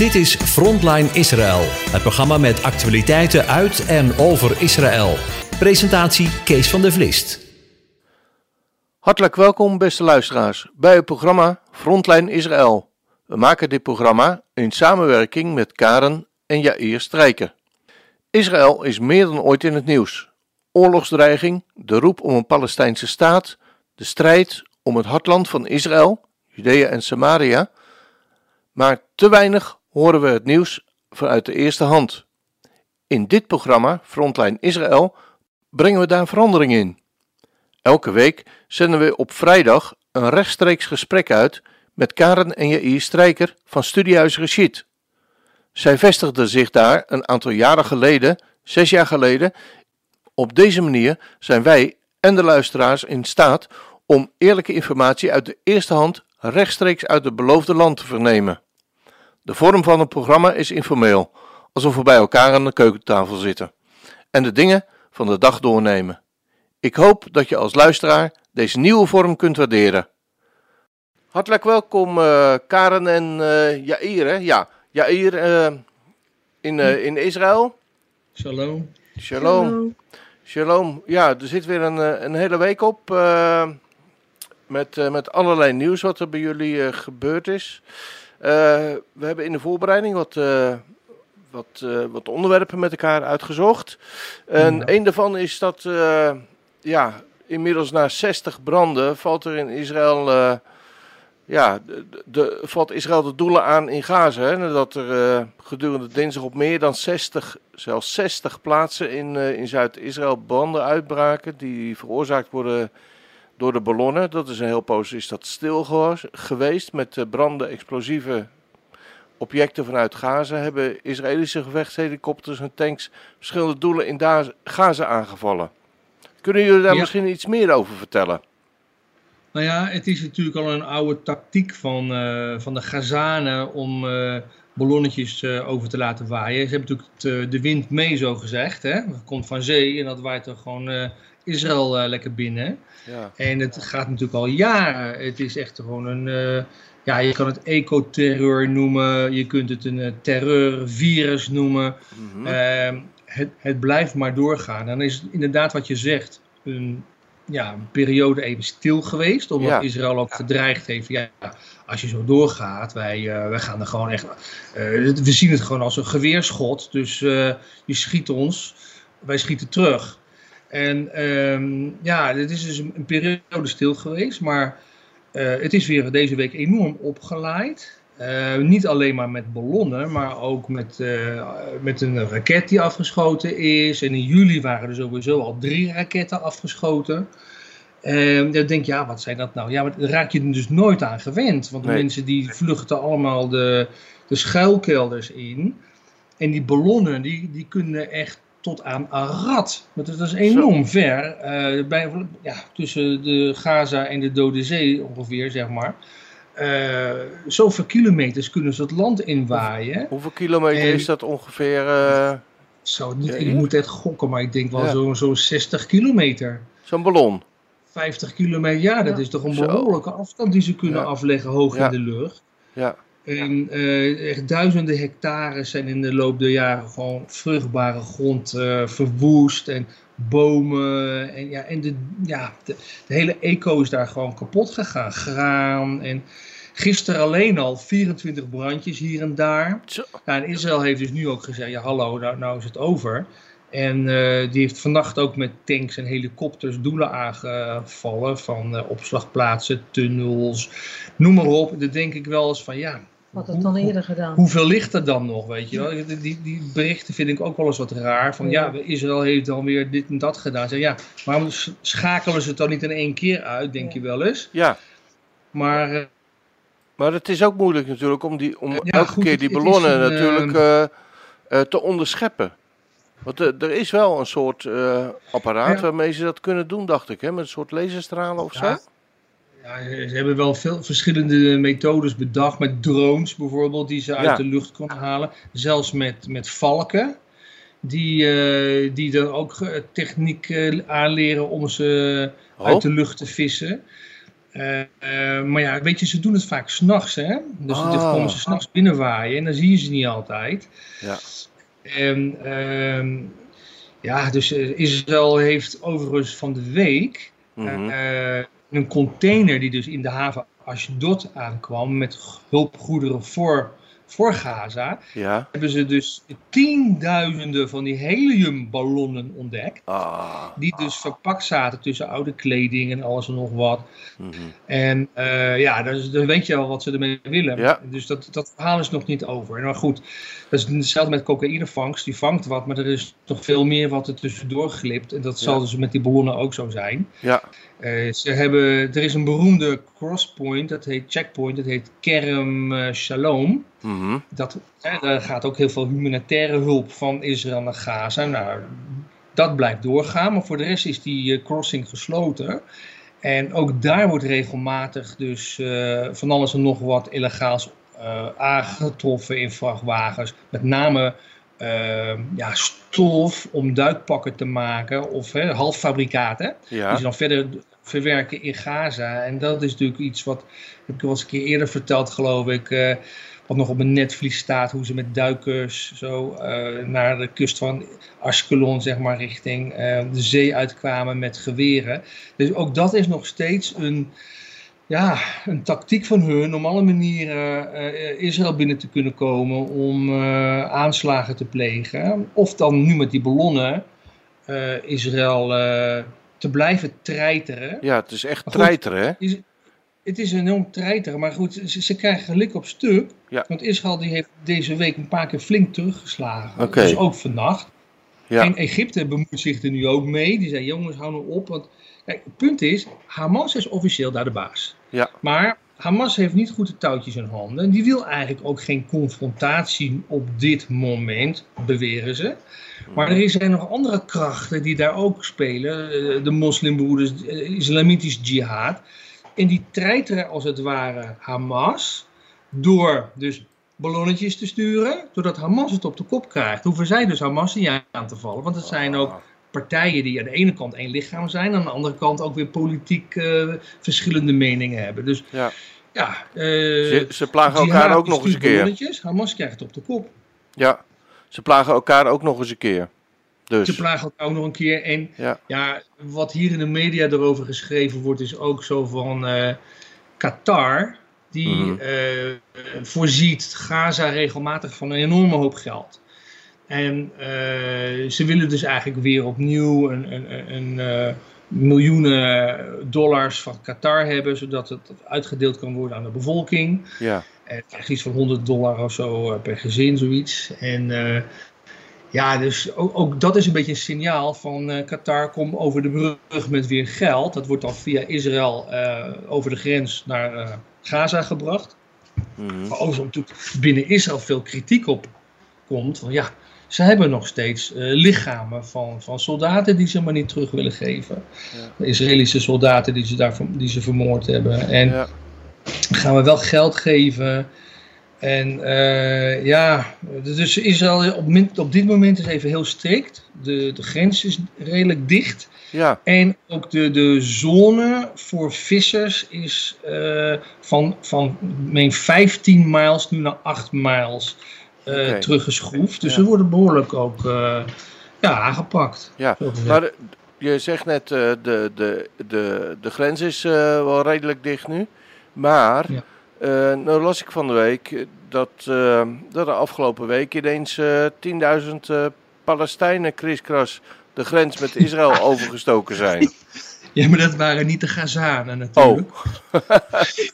Dit is Frontline Israël, het programma met actualiteiten uit en over Israël. Presentatie Kees van der Vlist. Hartelijk welkom, beste luisteraars, bij het programma Frontline Israël. We maken dit programma in samenwerking met Karen en Jair Strijker. Israël is meer dan ooit in het nieuws. Oorlogsdreiging, de roep om een Palestijnse staat, de strijd om het hartland van Israël, Judea en Samaria. Maar te weinig horen we het nieuws vanuit de eerste hand. In dit programma, Frontline Israël, brengen we daar verandering in. Elke week zenden we op vrijdag een rechtstreeks gesprek uit met Karen en Jair Strijker van Studiehuis Rashid. Zij vestigden zich daar een aantal jaren geleden, zes jaar geleden. Op deze manier zijn wij en de luisteraars in staat om eerlijke informatie uit de eerste hand rechtstreeks uit het beloofde land te vernemen. De vorm van het programma is informeel, alsof we bij elkaar aan de keukentafel zitten en de dingen van de dag doornemen. Ik hoop dat je als luisteraar deze nieuwe vorm kunt waarderen. Hartelijk welkom uh, Karen en uh, Jair. Hè? Ja, Jair uh, in, in Israël. Shalom. Shalom. Shalom. Ja, er zit weer een, een hele week op met, met allerlei nieuws wat er bij jullie gebeurd is. We hebben in de voorbereiding wat, wat, wat onderwerpen met elkaar uitgezocht. En ja. een daarvan is dat ja, inmiddels na 60 branden valt er in Israël. Ja, de, de, valt Israël de doelen aan in Gaza. Hè, nadat er uh, gedurende dinsdag op meer dan 60, zelfs 60 plaatsen in, uh, in Zuid-Israël branden uitbraken. Die veroorzaakt worden door de ballonnen. Dat is een heel poos is dat stil geweest. Met branden, explosieve objecten vanuit Gaza. Hebben Israëlische gevechtshelikopters en tanks verschillende doelen in Gaza aangevallen. Kunnen jullie daar ja. misschien iets meer over vertellen? Nou ja, het is natuurlijk al een oude tactiek van, uh, van de Gazanen om uh, ballonnetjes uh, over te laten waaien. Ze hebben natuurlijk de wind mee, zo gezegd. Hè? Dat komt van zee en dat waait er gewoon Israël lekker binnen. Ja. En het gaat natuurlijk al jaren. Het is echt gewoon een. ja, je kan het ecoterreur noemen. Je kunt het een terreurvirus noemen. Mm -hmm het, het blijft maar doorgaan. Dan is het inderdaad wat je zegt, een, ja, een periode even stil geweest. Omdat ja. Israël ook gedreigd heeft, ja, als je zo doorgaat, wij, uh, wij gaan er gewoon echt... Uh, we zien het gewoon als een geweerschot. Dus uh, je schiet ons, wij schieten terug. En um, ja, het is dus een, een, periode stil geweest, maar het is weer deze week enorm opgeleid. Uh, niet alleen maar met ballonnen, maar ook met, uh, met een raket die afgeschoten is. En in juli waren er sowieso al drie raketten afgeschoten. Uh, dan denk je, ja, wat zijn dat nou? Ja, maar daar raak je er dus nooit aan gewend. Want de nee. mensen die vluchten allemaal de, de schuilkelders in. En die ballonnen, die, die kunnen echt tot aan Arad. Dat is, dat is enorm Zo. ver. Uh, bij, ja, tussen de Gaza en de Dode Zee ongeveer, zeg maar. Uh, zoveel kilometers kunnen ze het land inwaaien. Hoeveel kilometer en, is dat ongeveer? Uh, zo, niet, ik moet echt gokken, maar ik denk wel ja. zo'n zo 60 kilometer. Zo'n ballon? 50 kilometer, ja, dat ja. is toch een behoorlijke afstand die ze kunnen ja. afleggen hoog in de lucht. Ja. En uh, echt duizenden hectares zijn in de loop der jaren gewoon vruchtbare grond verwoest. En bomen. En, ja, en de, ja, de, de, hele eco is daar gewoon kapot gegaan. Graan en gisteren alleen al 24 brandjes hier en daar. Ja, en Israël heeft dus nu ook gezegd, ja hallo, nou, nou is het over. En uh, die heeft vannacht ook met tanks en helikopters doelen aangevallen van uh, opslagplaatsen, tunnels, noem maar op. Dan denk ik wel eens van ja, had het dan eerder gedaan. Hoeveel ligt er dan nog, weet je wel? Die, die berichten vind ik ook wel eens wat raar. Van ja, ja Israël heeft dan weer dit en dat gedaan. Zeg, ja, waarom schakelen ze het dan niet in één keer uit, denk ja. je wel eens? Ja. Maar... Uh, maar het is ook moeilijk natuurlijk om, die, om ja, elke goed, keer die ballonnen een, natuurlijk uh, uh, te onderscheppen. Want er is wel een soort apparaat waarmee ze dat kunnen doen, dacht ik. Hè? Met een soort laserstralen of zo. Ja, ze hebben wel veel verschillende methodes bedacht. Met drones bijvoorbeeld, die ze uit ja. de lucht konden halen. Zelfs met, met valken. Die, uh, die dan ook techniek uh, aanleren om ze oh. uit de lucht te vissen. Eh, eh, maar ja, weet je, ze doen het vaak s'nachts, hè. Dus Ah. dan komen ze s'nachts binnenwaaien en dan zie je ze niet altijd. Ja. En ehm, ja, dus eh, Israël heeft overigens van de week Mhm. eh, een container die dus in de haven Ashdod aankwam met hulpgoederen voor, voor Gaza. ja. Hebben ze dus tienduizenden van die heliumballonnen ontdekt. Ah. Die dus verpakt zaten tussen oude kleding en alles en nog wat. Mhm. En eh, ja, dus, dan weet je al wat ze ermee willen. Ja. Dus dat, dat verhaal is nog niet over. Maar goed, dat is hetzelfde met cocaïnevangst. Die vangt wat, maar er is nog veel meer wat er tussendoor glipt. En dat zal Ja. dus met die ballonnen ook zo zijn. Ja. Eh, ze hebben, er is een beroemde crosspoint, dat heet checkpoint, dat heet Kerem eh, Mhm. Dat, hè, daar gaat ook heel veel humanitaire hulp van Israël naar Gaza. Nou, dat blijft doorgaan, maar voor de rest is die eh, crossing gesloten. En ook daar wordt regelmatig dus eh, van alles en nog wat illegaals eh, aangetroffen in vrachtwagens. Met name ja, stof om duikpakken te maken of hè, halffabrikaten. Die ze dan verder verwerken in Gaza. En dat is natuurlijk iets wat, heb ik al eens een keer eerder verteld geloof ik, wat nog op een netvlies staat, hoe ze met duikers zo eh, naar de kust van Ashkelon, zeg maar, richting eh, de zee uitkwamen met geweren. Dus ook dat is nog steeds een, ja, een tactiek van hun om alle manieren eh, Israël binnen te kunnen komen om aanslagen te plegen. Of dan nu met die ballonnen Israël te blijven treiteren. ja, het is echt treiteren, hè? Het is een enorm treiteren, maar goed, ze, ze krijgen lik op stuk. Ja. Want Israël die heeft deze week een paar keer flink teruggeslagen. Dus ook vannacht. Ja. En Egypte bemoeit zich er nu ook mee. Die zei, jongens, hou nou op. Want kijk, het punt is, Hamas is officieel daar de baas. Ja. Maar Hamas heeft niet goed de touwtjes in handen. En die wil eigenlijk ook geen confrontatie op dit moment, beweren ze. Maar er zijn nog andere krachten die daar ook spelen. Eh, De moslimbroeders, de islamitisch jihad. En die treiteren als het ware Hamas door dus ballonnetjes te sturen. Doordat Hamas het op de kop krijgt. Hoeven zij dus Hamas niet aan te vallen. Want het zijn ook partijen die aan de ene kant één lichaam zijn. Aan de andere kant ook weer politiek eh, verschillende meningen hebben. Dus Ja. ja, eh, Ze, ze plagen elkaar ook nog eens een keer. ballonnetjes, Hamas krijgt het op de kop. Ja. Ze plagen elkaar ook nog eens een keer. Ze Dus. plagen elkaar ook nog een keer. En Ja. ja, wat hier in de media erover geschreven wordt, is ook zo van eh, Qatar. Die Mhm. eh, voorziet Gaza regelmatig van een enorme hoop geld. En eh, ze willen dus eigenlijk weer opnieuw een, een, een, miljoenen dollars van Qatar hebben, zodat het uitgedeeld kan worden aan de bevolking. Ja. En krijg je iets van 100 dollar of zo per gezin, zoiets. En ja, dus ook, ook dat is een beetje een signaal van eh, Qatar, kom over de brug met weer geld. Dat wordt dan via Israël eh, over de grens naar eh, Gaza gebracht. Mhm. Maar ook zo natuurlijk binnen Israël veel kritiek op komt. Van ja, ze hebben nog steeds lichamen van, van soldaten die ze maar niet terug willen geven. Ja. Israëlische soldaten die ze, daar, die ze vermoord hebben. En Ja. gaan we wel geld geven. En eh, ja, dus Israël op, min- op dit moment is even heel strikt. De, de grens is redelijk dicht. Ja. En ook de, de zone voor vissers is eh, van, van meen 15 miles nu naar 8 miles eh, teruggeschroefd. Dus Ja. ze worden behoorlijk ook ja, aangepakt. Ja. Maar je zegt net, de, de, de, de grens is wel redelijk dicht nu. Maar, Ja. Eh, nou las ik van de week dat, eh, dat de afgelopen week ineens eh 10.000 eh, Palestijnen kriskras de grens met Israël overgestoken zijn. Ja, maar dat waren niet de Gazanen Oh, natuurlijk.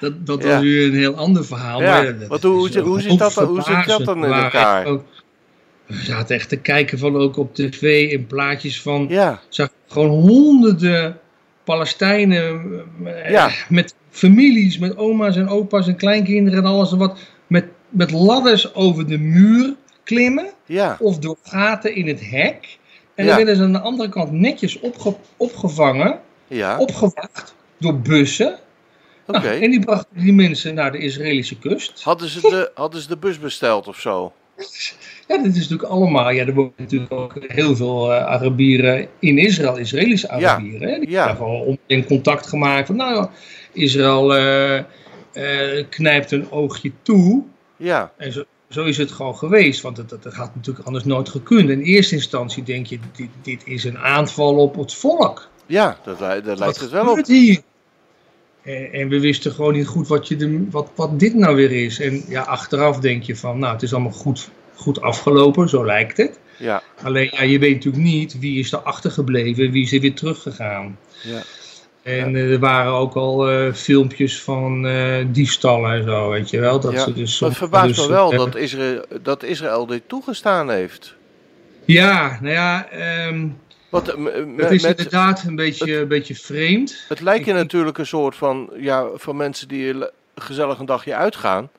Dat, dat Ja. was weer een heel ander verhaal. Ja, maar want hoe- hoe- zit dat dan- hoe zit dat dan in elkaar? ook- We zaten echt te kijken van ook op tv in plaatjes van ja, zag gewoon honderden Palestijnen eh, Ja. met families, met oma's en opa's en kleinkinderen en alles en wat met, met ladders over de muur klimmen ja, of door gaten in het hek. En Ja. dan werden ze aan de andere kant netjes opge- opgevangen, opgewacht door bussen. oké. Nou, en die brachten die mensen naar de Israëlische kust. Hadden ze, de, hadden ze de bus besteld of zo? Ja, dit is natuurlijk allemaal. Ja, er wonen natuurlijk ook heel veel uh, Arabieren in Israël, Israëlische Arabieren. Ja. Hè? Die ja. hebben gewoon in contact gemaakt van, nou, Israël uh, uh, knijpt een oogje toe. Ja. En zo, zo is het gewoon geweest, want dat, dat, had natuurlijk anders nooit gekund. In eerste instantie denk je, dit, dit is een aanval op het volk. Ja, dat, dat lijkt het wel op. Hier? En, en, we wisten gewoon niet goed wat, je de, wat, wat dit nou weer is. En ja, achteraf denk je van, nou, het is allemaal goed, goed afgelopen, zo lijkt het. Ja. Alleen, ja, je weet natuurlijk niet wie is er achtergebleven, wie is er weer teruggegaan. Ja. En uh, er waren ook al uh, filmpjes van uh, diefstallen en zo, weet je wel. Dat ja, ze dus, het verbaast dus, me wel dat, Israël, dat Israël dit toegestaan heeft. Ja, nou ja, um, Wat, het is met, inderdaad een beetje, een beetje vreemd. Het lijkt je natuurlijk een soort van, ja, van mensen die gezellig een dagje uitgaan.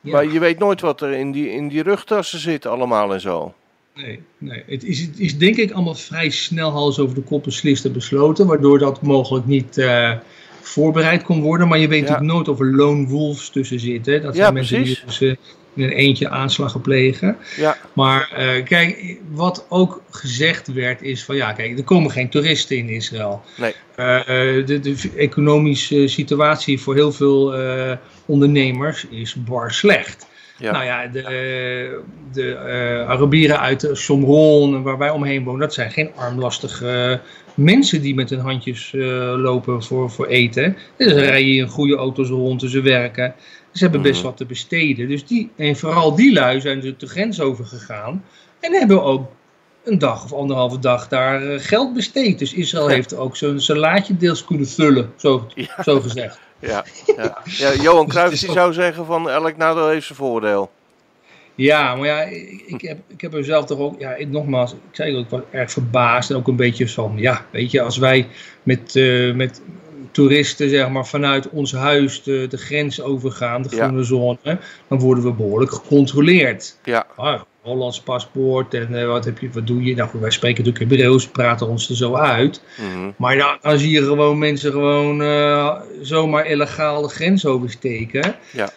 Ja. Maar je weet nooit wat er in die, in die rugtassen zit allemaal en zo. Nee, nee. Het, is, het is denk ik allemaal vrij snel hals over de kop beslist en besloten, waardoor dat mogelijk niet uh, voorbereid kon worden. Maar je weet ja. natuurlijk nooit of er lone wolves tussen zitten. Dat zijn ja, mensen precies. die dus, uh, in een eentje aanslagen plegen. Ja. Maar uh, kijk, wat ook gezegd werd is van ja, kijk, er komen geen toeristen in Israël. Nee. de, de, economische situatie voor heel veel ondernemers is bar slecht. Ja. Nou ja, de, de uh, Arabieren uit Somron, waar wij omheen wonen, dat zijn geen armlastige mensen die met hun handjes uh, lopen voor, voor eten. Dus ze rijden in goede auto's rond, ze werken. Ze hebben best Mhm. wat te besteden. Dus die, en vooral die lui zijn dus de grens overgegaan en hebben ook een dag of anderhalve dag daar uh, geld besteed. Dus Israël Ja. heeft ook zijn salaatje deels kunnen vullen, zo, Ja. zo gezegd. Ja, ja. ja Johan Dus Cruijff die zou zeggen van elk nadeel heeft zijn voordeel. Ja, maar ja, ik, ik heb, ik heb er zelf toch ook, ja, ik, nogmaals, ik zei ook wel erg verbaasd en ook een beetje van, ja, weet je, als wij met, eh, met toeristen, zeg maar, vanuit ons huis de, de grens overgaan, de Ja. groene zone, dan worden we behoorlijk gecontroleerd. Ja, Hollands paspoort en eh, wat, heb je, wat doe je? Nou goed, wij spreken natuurlijk Hebreeuws, praten ons er zo uit. mhm. Maar ja, dan zie je gewoon mensen gewoon eh, zomaar illegaal de grens oversteken. Ja,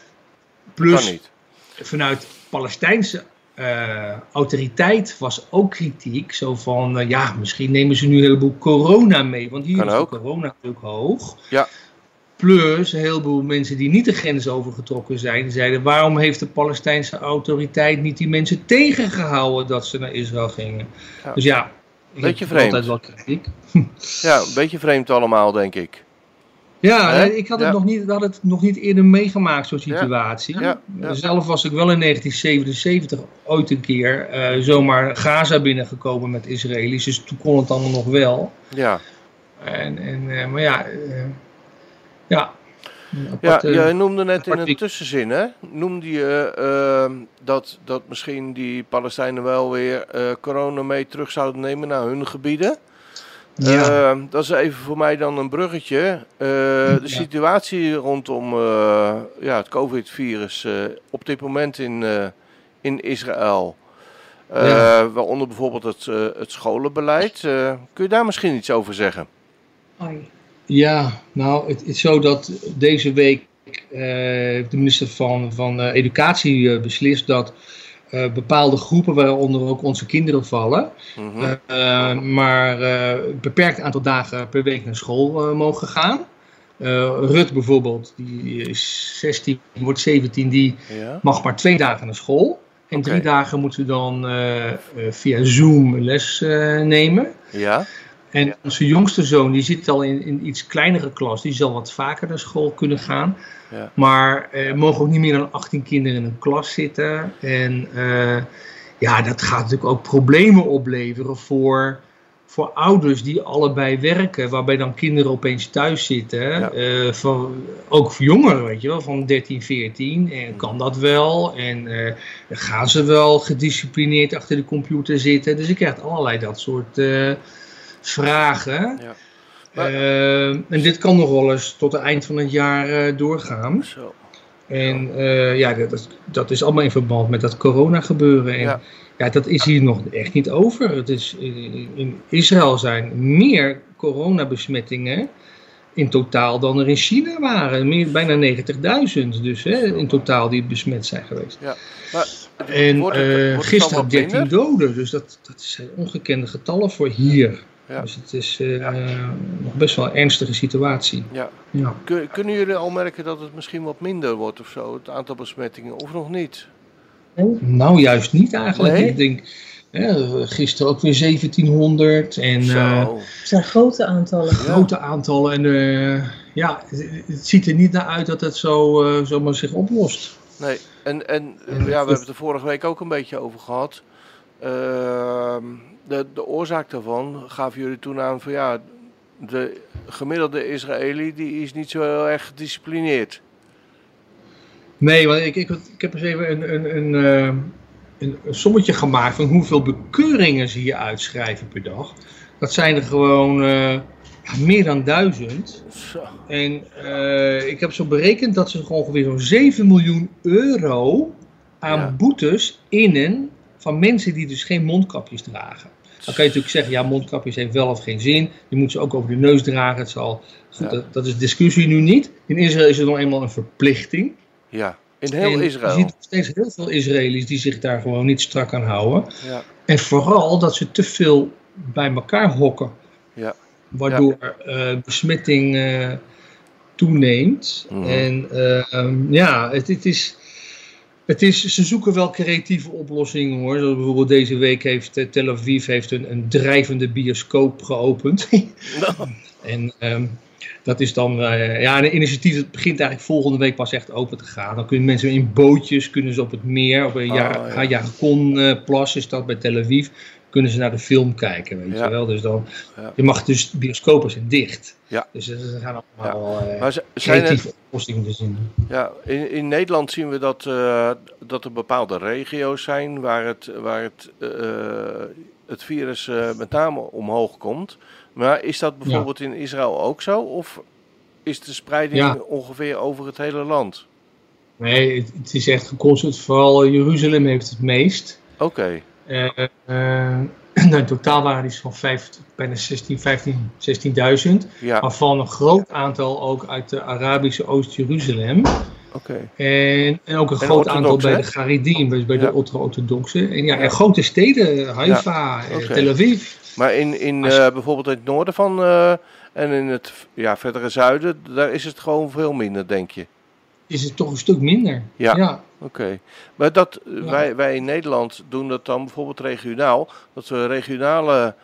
Plus, niet. vanuit Palestijnse eh, autoriteit was ook kritiek. Zo van, ja, misschien nemen ze nu een heleboel corona mee. Want hier Kan is ook. de corona natuurlijk hoog. Ja. Plus een heleboel mensen die niet de grens overgetrokken zijn, zeiden: waarom heeft de Palestijnse autoriteit niet die mensen tegengehouden dat ze naar Israël gingen? Ja. Dus ja, Beetje vreemd. altijd wel kritiek. Ja, een beetje vreemd allemaal, denk ik. Ja, ik had het, Ja. nog niet, hadden het nog niet eerder meegemaakt, zo'n situatie. Ja, ja. Zelf was ik wel in 1977 ooit een keer eh, zomaar Gaza binnengekomen met Israëli's. Dus toen kon het allemaal nog wel. Ja, En, en, eh, maar ja, eh, ja. ja jij noemde net in een tussenzin, hè? Noemde je eh, dat, dat misschien die Palestijnen wel weer eh, corona mee terug zouden nemen naar hun gebieden. ja. Eh, dat is even voor mij dan een bruggetje. Eh, de Ja. situatie rondom eh, ja, het COVID-virus eh, op dit moment in, eh, in Israël. Eh, Ja. Waaronder bijvoorbeeld het, eh, het scholenbeleid. Eh, kun je daar misschien iets over zeggen? Ja, nou, het is zo dat deze week eh, de minister van, van eh, Educatie eh, beslist dat bepaalde groepen, waaronder ook onze kinderen vallen, Mhm. maar een beperkt aantal dagen per week naar school mogen gaan. Rut bijvoorbeeld, die is 16, wordt 17, die ja. mag maar twee dagen naar school. En drie dagen moet ze dan via Zoom les nemen. ja, En Ja. onze jongste zoon, die zit al in een iets kleinere klas. Die zal wat vaker naar school kunnen gaan. Ja. Maar er mogen ook niet meer dan 18 kinderen in een klas zitten. En eh, ja, dat gaat natuurlijk ook problemen opleveren voor, voor ouders die allebei werken. Waarbij dan kinderen opeens thuis zitten. Ja. Eh, van, ook voor jongeren, weet je wel, van 13, 14. En kan dat wel? En eh, gaan ze wel gedisciplineerd achter de computer zitten? Dus ik krijg allerlei dat soort... eh, vragen. Ja. Maar- Eh, en dit kan nog wel eens tot het eind van het jaar eh, doorgaan. zo. En eh, ja, dat, is- dat is allemaal in verband met dat corona gebeuren. En Ja. ja. dat is hier nog echt niet over. Het is, in, in Israël zijn meer coronabesmettingen in totaal dan er in China waren. Meer, bijna 90.000 dus hè, in totaal die besmet zijn geweest. Ja, maar En wordt het- eh, wordt het gisteren dan wat 13 minder? doden, dus dat, dat zijn ongekende getallen voor hier. Ja. Dus het is eh, nog best wel een ernstige situatie. Ja. Ja. Kun- Kunnen jullie al merken dat het misschien wat minder wordt of zo, het aantal besmettingen, of nog niet? Nou, juist niet eigenlijk. Nee? Ik denk, hè, gisteren ook weer 1700 en eh, Zo. Het zijn grote aantallen. grote aantallen. En eh, ja, het, het ziet er niet naar uit dat het zo eh, zomaar zich oplost. Nee, en, en En ja, we het- hebben het er vorige week ook een beetje over gehad. De, de oorzaak daarvan gaven jullie toen aan van ja, de gemiddelde Israëli die is niet zo heel erg gedisciplineerd. Nee, want ik, ik, ik heb eens even een, een, een, eh, een, een sommetje gemaakt van hoeveel bekeuringen ze hier uitschrijven per dag. Dat zijn er gewoon eh, meer dan duizend. Zo. En eh, ik heb zo berekend dat ze ongeveer zo'n 7 miljoen euro aan Ja. boetes innen van mensen die dus geen mondkapjes dragen. Dan kan je natuurlijk zeggen, ja, mondkapjes heeft wel of geen zin. Je moet ze ook over de neus dragen. Het zal, goed, Ja. dat, dat is discussie nu niet. In Israël is het nog eenmaal een verplichting. Ja, in heel En Je Israël. ziet nog steeds heel veel Israëli's die zich daar gewoon niet strak aan houden. Ja, En vooral dat ze te veel bij elkaar hokken. Ja. Waardoor eh, besmetting eh, toeneemt. Mhm. En eh, ehm, ja, het, het is. Het is, ze zoeken wel creatieve oplossingen hoor. Zoals bijvoorbeeld deze week heeft eh, Tel Aviv heeft een, een drijvende bioscoop geopend. En ehm, dat is dan, eh, ja, een initiatief dat begint eigenlijk volgende week pas echt open te gaan. Dan kunnen mensen in bootjes, kunnen ze op het meer, op een Oh, ja, ja. Hajakon eh, plas is dat bij Tel Aviv, kunnen ze naar de film kijken, weet Ja. je wel. Dus dan, je mag dus, bioscopen zijn dicht. Ja. Dus er er gaan allemaal eh, maar ze- creatieve oplossingen te zien. ja, in, in Nederland zien we dat, eh, dat er bepaalde regio's zijn waar het, waar het, eh, het virus met name omhoog komt. Maar is dat bijvoorbeeld in Israël ook zo? Of is de spreiding Ja. ongeveer over het hele land? Nee, het, het is echt geconcentreerd. Vooral Jeruzalem heeft het meest. Oké, Eh, eh, nou, in totaal waren die zo'n bijna 16, 15, 16.000. ja, Waarvan een groot aantal ook uit de Arabische Oost-Jeruzalem. En, en ook een En groot aantal bij de Garidiem, bij, bij Ja. de ultra-orthodoxe. En ja, en grote steden, Haifa. Tel Aviv. Maar in, in Als- eh, bijvoorbeeld in het noorden van en in het ja, verdere zuiden, daar is het gewoon veel minder, denk je? Is het toch een stuk minder. Ja. ja. Oké, maar dat, eh, Ja. wij, wij in Nederland doen dat dan bijvoorbeeld regionaal. Dat we regionale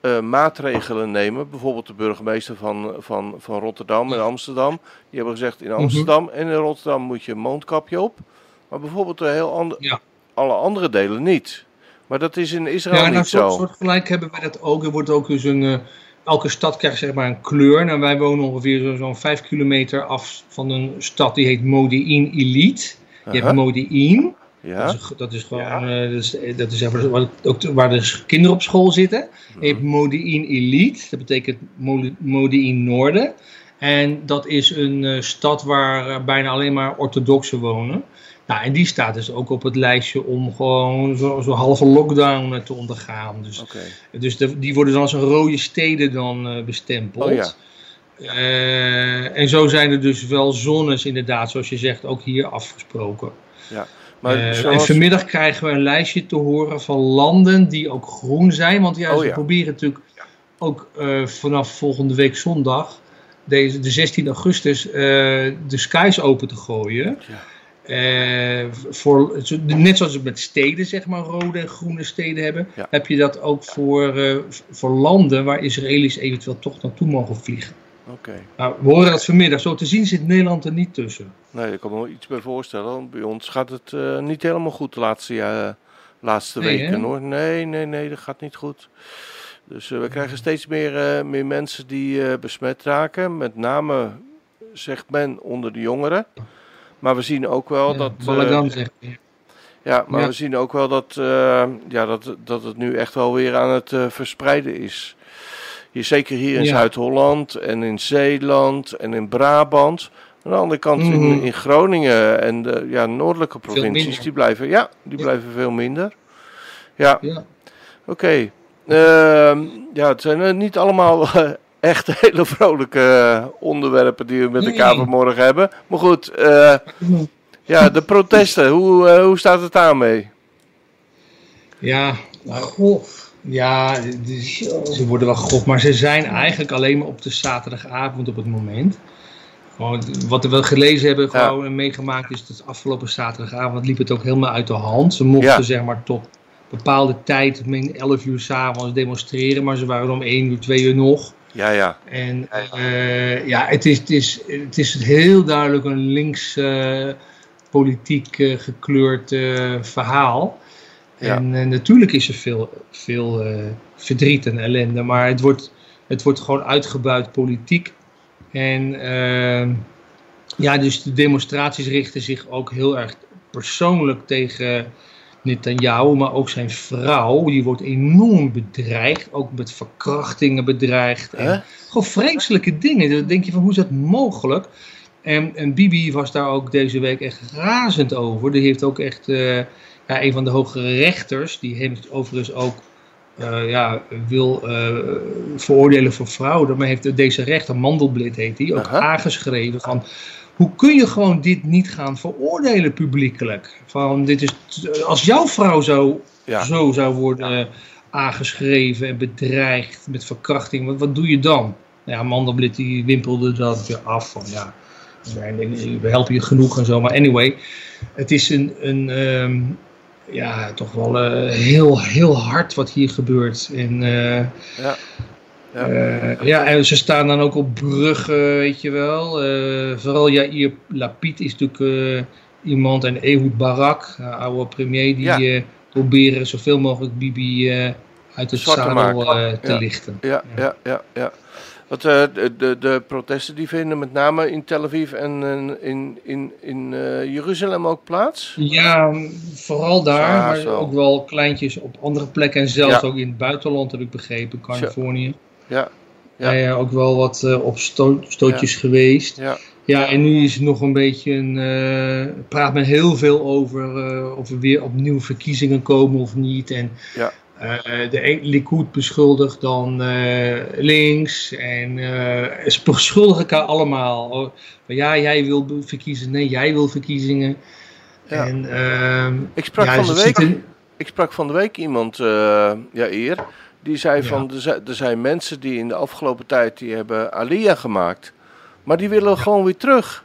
eh, maatregelen nemen. Bijvoorbeeld de burgemeester van, van, van Rotterdam en Amsterdam. Die hebben gezegd Mhm. in Amsterdam en in Rotterdam moet je een mondkapje op. Maar bijvoorbeeld de heel ander, Ja. alle andere delen niet. Maar dat is in Israël Ja, nou, niet soort, zo. soortgelijk hebben wij dat ook. Er wordt ook dus een. Eh, elke stad krijgt zeg maar een kleur. Nou, wij wonen ongeveer zo- zo'n vijf kilometer af van een stad die heet Modi'in Elite. Je hebt Modi'in. ja, Dat, is, dat is gewoon, eh, dat is, dat is even waar, ook de- waar de kinderen op school zitten. Je hebt Modi'in Elite, dat betekent Modi- Modi'in Noorden. En dat is een eh, stad waar eh, bijna alleen maar orthodoxen wonen. Nou, en die staat dus ook op het lijstje om gewoon zo'n zo halve lockdown eh, te ondergaan. Dus, dus de- die worden dan als een rode steden dan eh, bestempeld. Oh ja. Eh, en zo zijn er dus wel zones inderdaad, zoals je zegt, ook hier afgesproken. Maar Eh, En vanmiddag krijgen we een lijstje te horen van landen die ook groen zijn. Want ja, Oh ze ja. proberen natuurlijk ook vanaf volgende week zondag, deze, de 16 augustus, de skies open te gooien. Ja. Eh, voor, net zoals we met steden, zeg maar, rode en groene steden hebben, Ja. heb je dat ook voor, eh, voor landen waar Israëli's eventueel toch naartoe mogen vliegen. Oké. Nou, we horen dat vanmiddag. Zo te zien zit Nederland er niet tussen. Nee, ik kan me wel iets bij voorstellen. Bij ons gaat het eh, niet helemaal goed de laatste, laatste Nee, weken hè? hoor. Nee, nee, nee, dat gaat niet goed. Dus we krijgen steeds meer, meer mensen die besmet raken. Met name, zegt men, onder de jongeren. Maar we zien ook wel Ja, dat. eh, Balagan hij. ja, maar Ja. we zien ook wel dat, eh, ja, dat, dat het nu echt wel weer aan het eh, verspreiden is. Hier, zeker hier in Ja. Zuid-Holland en in Zeeland en in Brabant. Aan de andere kant in, Mhm. in Groningen en de ja, noordelijke provincies, die blijven, ja, die blijven veel minder. Ja, oké. Ehm, ja, het zijn niet allemaal echt hele vrolijke onderwerpen die we met elkaar vanmorgen hebben. Maar goed, eh, ja, de protesten, hoe, eh, hoe staat het daarmee? Ja, grof. Ja, ze worden wel grof, maar ze zijn eigenlijk alleen maar op de zaterdagavond op het moment. Gewoon, wat we wel gelezen hebben gewoon en meegemaakt is dat afgelopen zaterdagavond liep het ook helemaal uit de hand. Ze mochten Ja. zeg maar tot bepaalde tijd, meen 11 uur s'avonds demonstreren, maar ze waren om 1 uur, 2 uur nog. Ja, ja. En eh, ja, het is, het, is, het is heel duidelijk een links eh, politiek eh, gekleurd verhaal. Ja. En natuurlijk is er veel, veel verdriet en ellende, maar het wordt, het wordt gewoon uitgebuit politiek. En eh, ja, dus de demonstraties richten zich ook heel erg persoonlijk tegen Netanyahu, maar ook zijn vrouw. Die wordt enorm bedreigd, ook met verkrachtingen bedreigd. En gewoon vreselijke dingen. Dan denk je van hoe is dat mogelijk? En, en Bibi was daar ook deze week echt razend over. Die heeft ook echt eh, ja, een van de hogere rechters, die heeft overigens ook eh, ja, wil eh, veroordelen voor fraude, maar heeft deze rechter, Mandelblit heet die, ook aangeschreven van hoe kun je gewoon dit niet gaan veroordelen publiekelijk? Van dit is, als jouw vrouw zo Ja. zo zou worden aangeschreven en bedreigd met verkrachting, wat, wat doe je dan? Ja, Mandelblit die wimpelde dat weer af van ja, we helpen je genoeg en zo. Maar anyway, het is een, een ehm, ja, toch wel eh, heel, heel hard wat hier gebeurt. En, eh, Ja. Ja. eh, ja, en ze staan dan ook op bruggen, weet je wel. Eh, vooral Jair Lapid is natuurlijk eh, iemand en Ehud Barak, de oude premier, die Ja. proberen zoveel mogelijk Bibi uit het zadel te Ja. lichten. Ja, ja, ja, ja. Wat, de, de, de protesten die vinden met name in Tel Aviv en in, in, in Jeruzalem ook plaats? Ja, vooral daar, Ja, maar ook wel kleintjes op andere plekken. En zelfs Ja. ook in het buitenland heb ik begrepen, Californië. Ja, Ja. Ja. ja, ook wel wat eh, op sto- stootjes geweest. ja, Ja, en nu is het nog een beetje een. eh, praat men heel veel over eh, of er weer opnieuw verkiezingen komen of niet. En Ja. eh, de Likud beschuldigt dan eh, links. En eh, ze beschuldigen elkaar allemaal. Oh, ja, jij wil verkiezen. Nee, jij wil verkiezingen. Ja. En, ehm, Ik sprak, van de week, ik sprak van de week iemand, eh ja eer, die zei Ja. van er zijn, mensen die in de afgelopen tijd die hebben Alia gemaakt, maar die willen gewoon weer terug,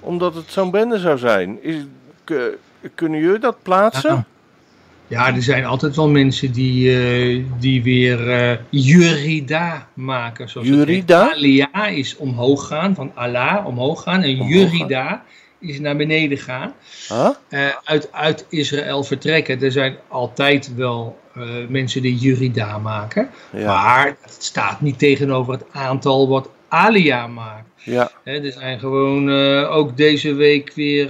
omdat het zo'n bende zou zijn. Is, kunnen jullie dat plaatsen? Ja. Ja, er zijn altijd wel mensen die, eh, die weer eh Jurida maken. Zoals Jurida? Alia is omhoog gaan, van Allah omhoog gaan. En Omhoog Jurida is naar beneden gaan. Huh? Eh, uit, uit Israël vertrekken. Er zijn altijd wel eh, mensen die Jurida maken. Ja, Maar het staat niet tegenover het aantal wat Alia maakt. ja, er zijn gewoon eh, ook deze week weer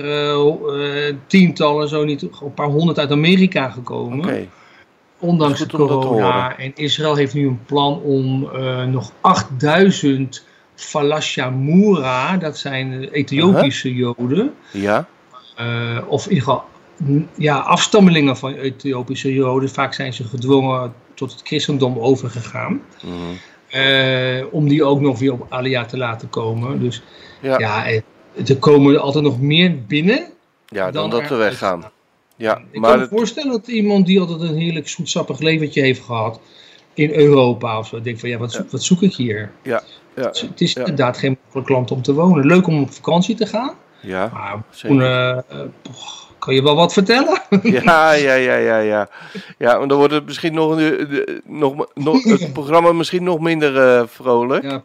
tientallen, zo niet, een paar honderd uit Amerika gekomen. Ondanks de corona. En Israël heeft nu een plan om nog 8000 Falashamura, dat zijn Ethiopische Joden, Ja, eh, of in ieder geval ja, afstammelingen van Ethiopische Joden. Vaak zijn ze gedwongen tot het christendom overgegaan. mhm. eh, om die ook nog weer op Alia te laten komen. Dus ja, ja. ja, eh, er komen altijd nog meer binnen. dan, dan dat we weggaan. Ja, Ik maar kan me het, voorstellen dat iemand die altijd een heerlijk zoetsappig leventje heeft gehad in Europa of zo, denkt van ja, wat, zoek, wat zoek ik hier? ja, Het is- Het is ja. inderdaad geen makkelijk land om te wonen. Leuk om op vakantie te gaan, ja. maar toen, eh, eh, poch, kan je wel wat vertellen? Ja, ja, ja, ja, ja. Ja, maar dan wordt het misschien nog, nog, nog het programma misschien nog minder eh, vrolijk. ja,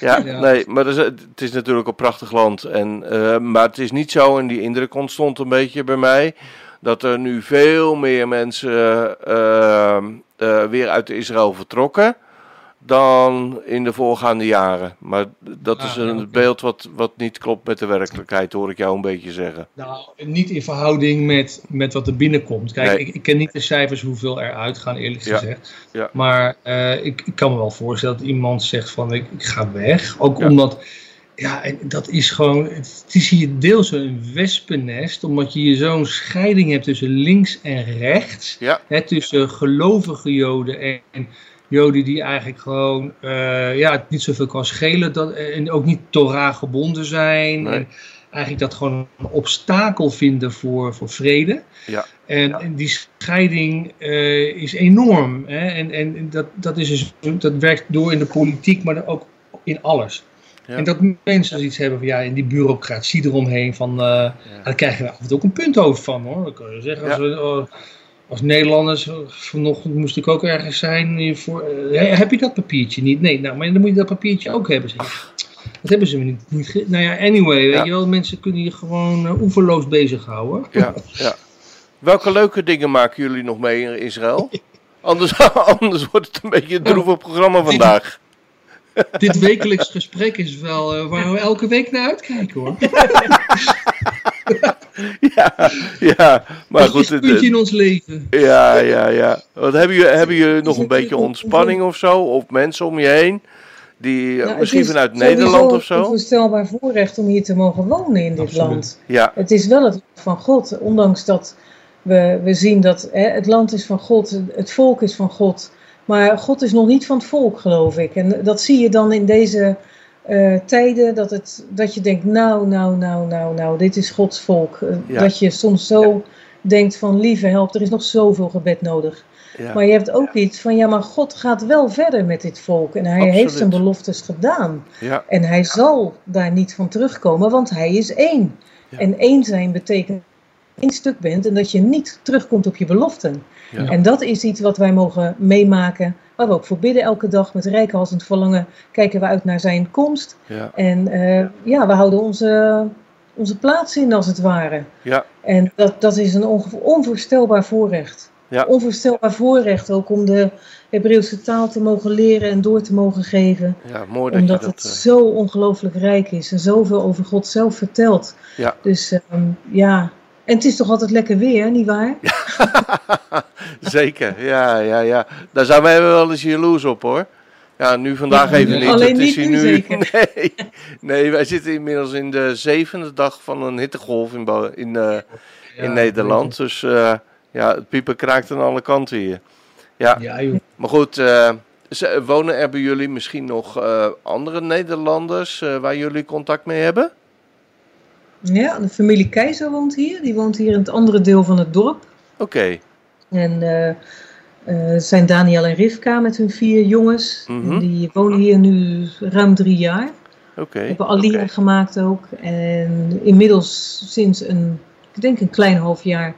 Ja, Ja. nee, maar is- het is natuurlijk een prachtig land. En, maar het is niet zo, en die indruk ontstond een beetje bij mij, dat er nu veel meer mensen weer uit Israël vertrokken dan in de voorgaande jaren. Maar dat Ah, is ja, een beeld wat, wat niet klopt met de werkelijkheid, hoor ik jou een beetje zeggen. nou, niet in verhouding met, met wat er binnenkomt. Kijk, Nee. ik, ik ken niet de cijfers hoeveel er uitgaan, eerlijk Ja, gezegd. ja. Maar eh, ik, ik kan me wel voorstellen dat iemand zegt van ik, ik ga weg. Ook omdat, ja, dat is gewoon, het is hier deels een wespennest. Omdat je hier zo'n scheiding hebt tussen links en rechts. Ja, Hè, tussen gelovige joden en, en Joden die eigenlijk gewoon uh, ja, niet zoveel kan schelen dat, en ook niet Torah gebonden zijn. Nee. En eigenlijk dat gewoon een obstakel vinden voor, voor vrede. Ja. En, en die scheiding uh, is enorm. Hè? En, en dat, dat, is dus, dat werkt door in de politiek, maar ook in alles. Ja. En dat mensen dus iets hebben van ja, in die bureaucratie eromheen, van, uh, daar krijgen we af en toe ook een punthoofd van hoor. Dat kun je zeggen. Als, we, uh, als Nederlanders, vanochtend moest ik ook ergens zijn. Voor, uh, heb je dat papiertje niet? Nee, nou, maar dan moet je dat papiertje ook hebben. Zeg. Dat hebben ze niet. niet nou ja, anyway, weet je wel, mensen kunnen je gewoon uh, oeverloos bezighouden. Ja, ja. Welke leuke dingen maken jullie nog mee in Israël? Anders, anders wordt het een beetje een droevig programma vandaag. Dit wekelijks gesprek is wel uh, waar we elke week naar uitkijken hoor. ja, ja, maar dat goed. is een puntje in ons leven. Ja, ja, ja. Wat, hebben, jullie, hebben jullie nog een beetje ontspanning of zo? Of mensen om je heen? Die nou, misschien vanuit Nederland of zo? Het is een onvoorstelbaar voorrecht om hier te mogen wonen in dit Absoluut. land. Ja, Het is wel het land van God, ondanks dat we, we zien dat hè, het land is van God, het volk is van God. Maar God is nog niet van het volk, geloof ik. En dat zie je dan in deze uh, tijden, dat, het, dat je denkt, nou, nou, nou, nou, nou, dit is Gods volk. Uh, Ja. Dat je soms zo Ja. denkt van, lieve help, er is nog zoveel gebed nodig. ja. Maar je hebt ook iets van, ja, maar God gaat wel verder met dit volk. En hij Absoluut. heeft zijn beloftes gedaan. En hij zal daar niet van terugkomen, want hij is één. En één zijn betekent dat je één stuk bent en dat je niet terugkomt op je beloften. En dat is iets wat wij mogen meemaken, waar we ook voor bidden elke dag met rijkhalsend verlangen. Kijken we uit naar zijn komst. ja, En eh, ja, we houden onze, onze plaats in als het ware. ja, En dat, dat is een onvoorstelbaar voorrecht. Ja. Onvoorstelbaar voorrecht ook om de Hebreeuwse taal te mogen leren en door te mogen geven ja, mooi dat omdat dat... het eh, zo ongelooflijk rijk is en zoveel over God zelf vertelt. Ja. Dus ehm, ja, en het is toch altijd lekker weer, nietwaar? Zeker, ja, ja, ja. Daar zijn wij wel eens jaloers op hoor. Ja, nu vandaag Ja, even niet. alleen Het is niet hier nu zeker. Nee, nee, wij zitten inmiddels in de zevende dag van een hittegolf in, in, eh, in Nederland. Dus eh, ja, het piepen kraakt aan alle kanten hier. Ja, Ja, joh. maar goed, eh, ze- wonen er bij jullie misschien nog eh, andere Nederlanders eh, waar jullie contact mee hebben? Ja, de familie Keizer woont hier. Die woont hier in het andere deel van het dorp. Oké, En eh, zijn Daniel en Rivka met hun vier jongens. Mhm. Die wonen hier nu ruim drie jaar. oké. Hebben oké. gemaakt ook. En inmiddels sinds een, ik denk een klein half jaar,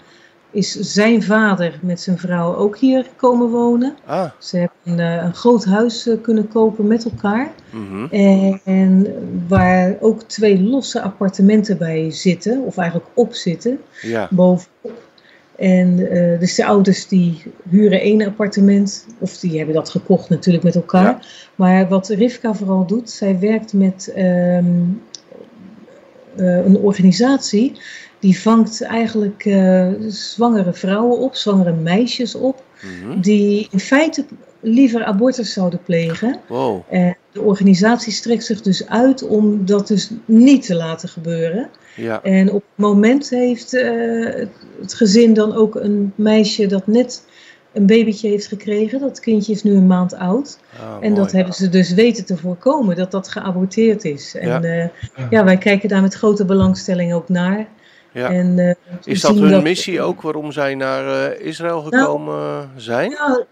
is zijn vader met zijn vrouw ook hier komen wonen. Ah, Ze hebben een, eh, een groot huis eh, kunnen kopen met elkaar. mhm. En, en waar ook twee losse appartementen bij zitten, of eigenlijk op zitten, ja, bovenop. En eh, dus de ouders die huren één appartement, of die hebben dat gekocht natuurlijk met elkaar. Ja. Maar wat Rivka vooral doet, zij werkt met ehm, eh, een organisatie die vangt eigenlijk eh, zwangere vrouwen op, zwangere meisjes op, mhm. die in feite liever abortus zouden plegen. Wow, En de organisatie strekt zich dus uit om dat dus niet te laten gebeuren. ja, En op het moment heeft eh, het gezin dan ook een meisje dat net een babytje heeft gekregen. Dat kindje is nu een maand oud. ah, En dat hebben ze dus weten te voorkomen, dat dat geaborteerd is. En Ja. ja wij kijken daar met grote belangstelling ook naar. Ja. En, eh, Is dat hun missie ook waarom zij naar eh, Israël Nou, gekomen zijn? Ja,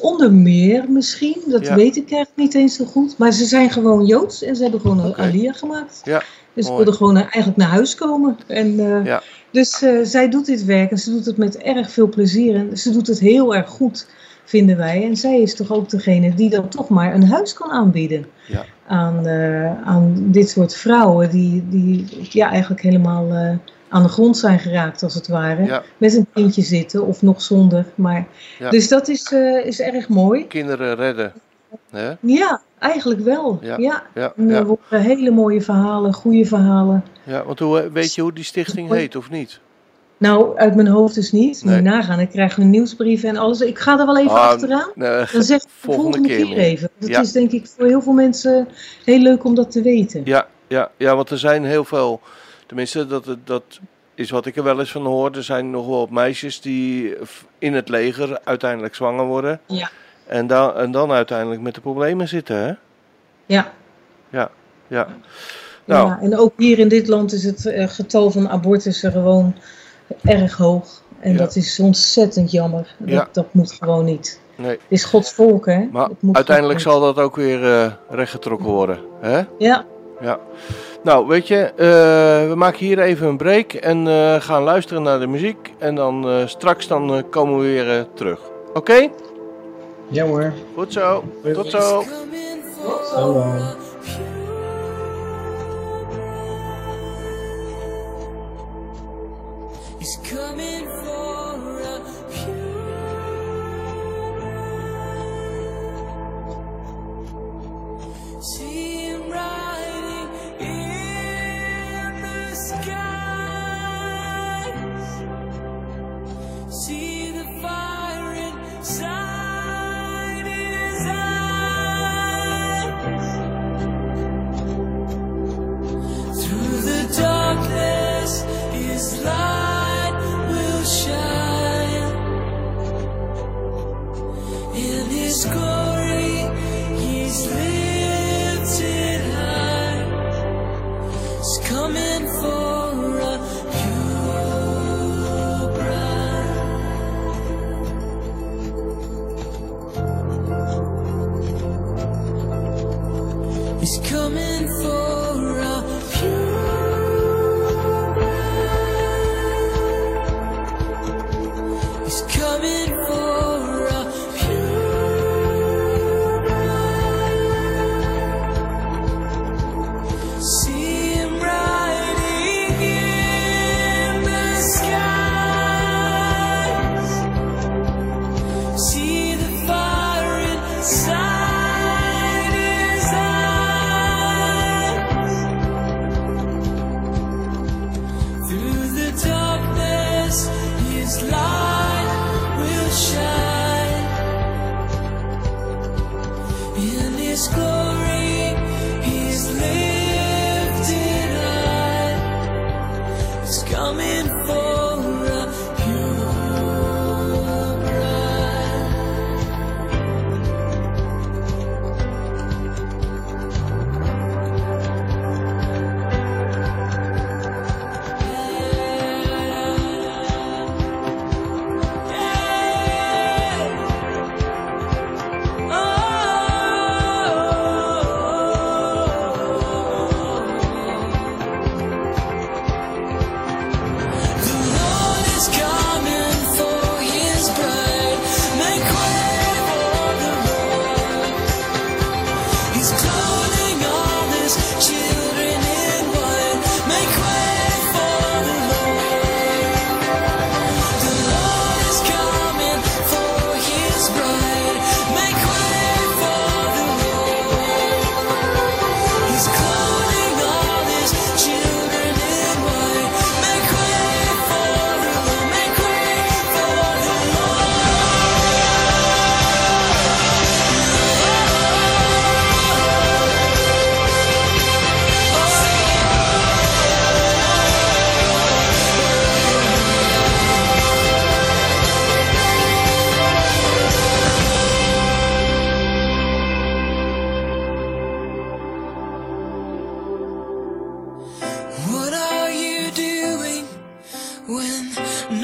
onder meer misschien, dat Ja. weet ik eigenlijk niet eens zo goed. Maar ze zijn gewoon Joods en ze hebben gewoon een. Aliyah gemaakt. Ja, Dus ze wilden gewoon eh, eigenlijk naar huis komen. En, eh, Ja. Dus eh, zij doet dit werk en ze doet het met erg veel plezier. En ze doet het heel erg goed, vinden wij. En zij is toch ook degene die dan toch maar een huis kan aanbieden. Ja. Aan, eh, aan dit soort vrouwen die, die ja, eigenlijk helemaal eh, aan de grond zijn geraakt, als het ware. Ja, Met een kindje zitten of nog zonder. Maar, Ja. Dus dat is, eh, is erg mooi. kinderen redden. Hè? Ja, eigenlijk wel. Ja, Ja. Ja, En er worden hele mooie verhalen, goede verhalen. ja, want hoe, weet je hoe die stichting heet of niet? Nou, uit mijn hoofd dus niet. Moet je Nee. nagaan, ik krijg een nieuwsbrief en alles. Ik ga er wel even Ah, achteraan. Nee, Dan zeg ik de volgende volgende keer even. Dat Ja. is denk ik voor heel veel mensen heel leuk om dat te weten. ja, ja, ja, want er zijn heel veel, tenminste dat, dat is wat ik er wel eens van hoor. Er zijn nog wel wat meisjes die in het leger uiteindelijk zwanger worden. Ja. En dan, en dan uiteindelijk met de problemen zitten, hè? Ja. Ja, ja. Nou, ja. En ook hier in dit land is het eh, getal van abortussen gewoon erg hoog. En Ja. dat is ontzettend jammer. Dat, Ja. dat moet gewoon niet. nee. Het is Gods volk, hè? Maar uiteindelijk zal dat ook weer eh, rechtgetrokken worden, hè? Ja, Ja. Nou, weet je, eh, we maken hier even een break en eh, gaan luisteren naar de muziek. En dan eh, straks dan, eh, komen we weer terug. Oké? Ja hoor. Goed zo. Tot zo. Hallo. He's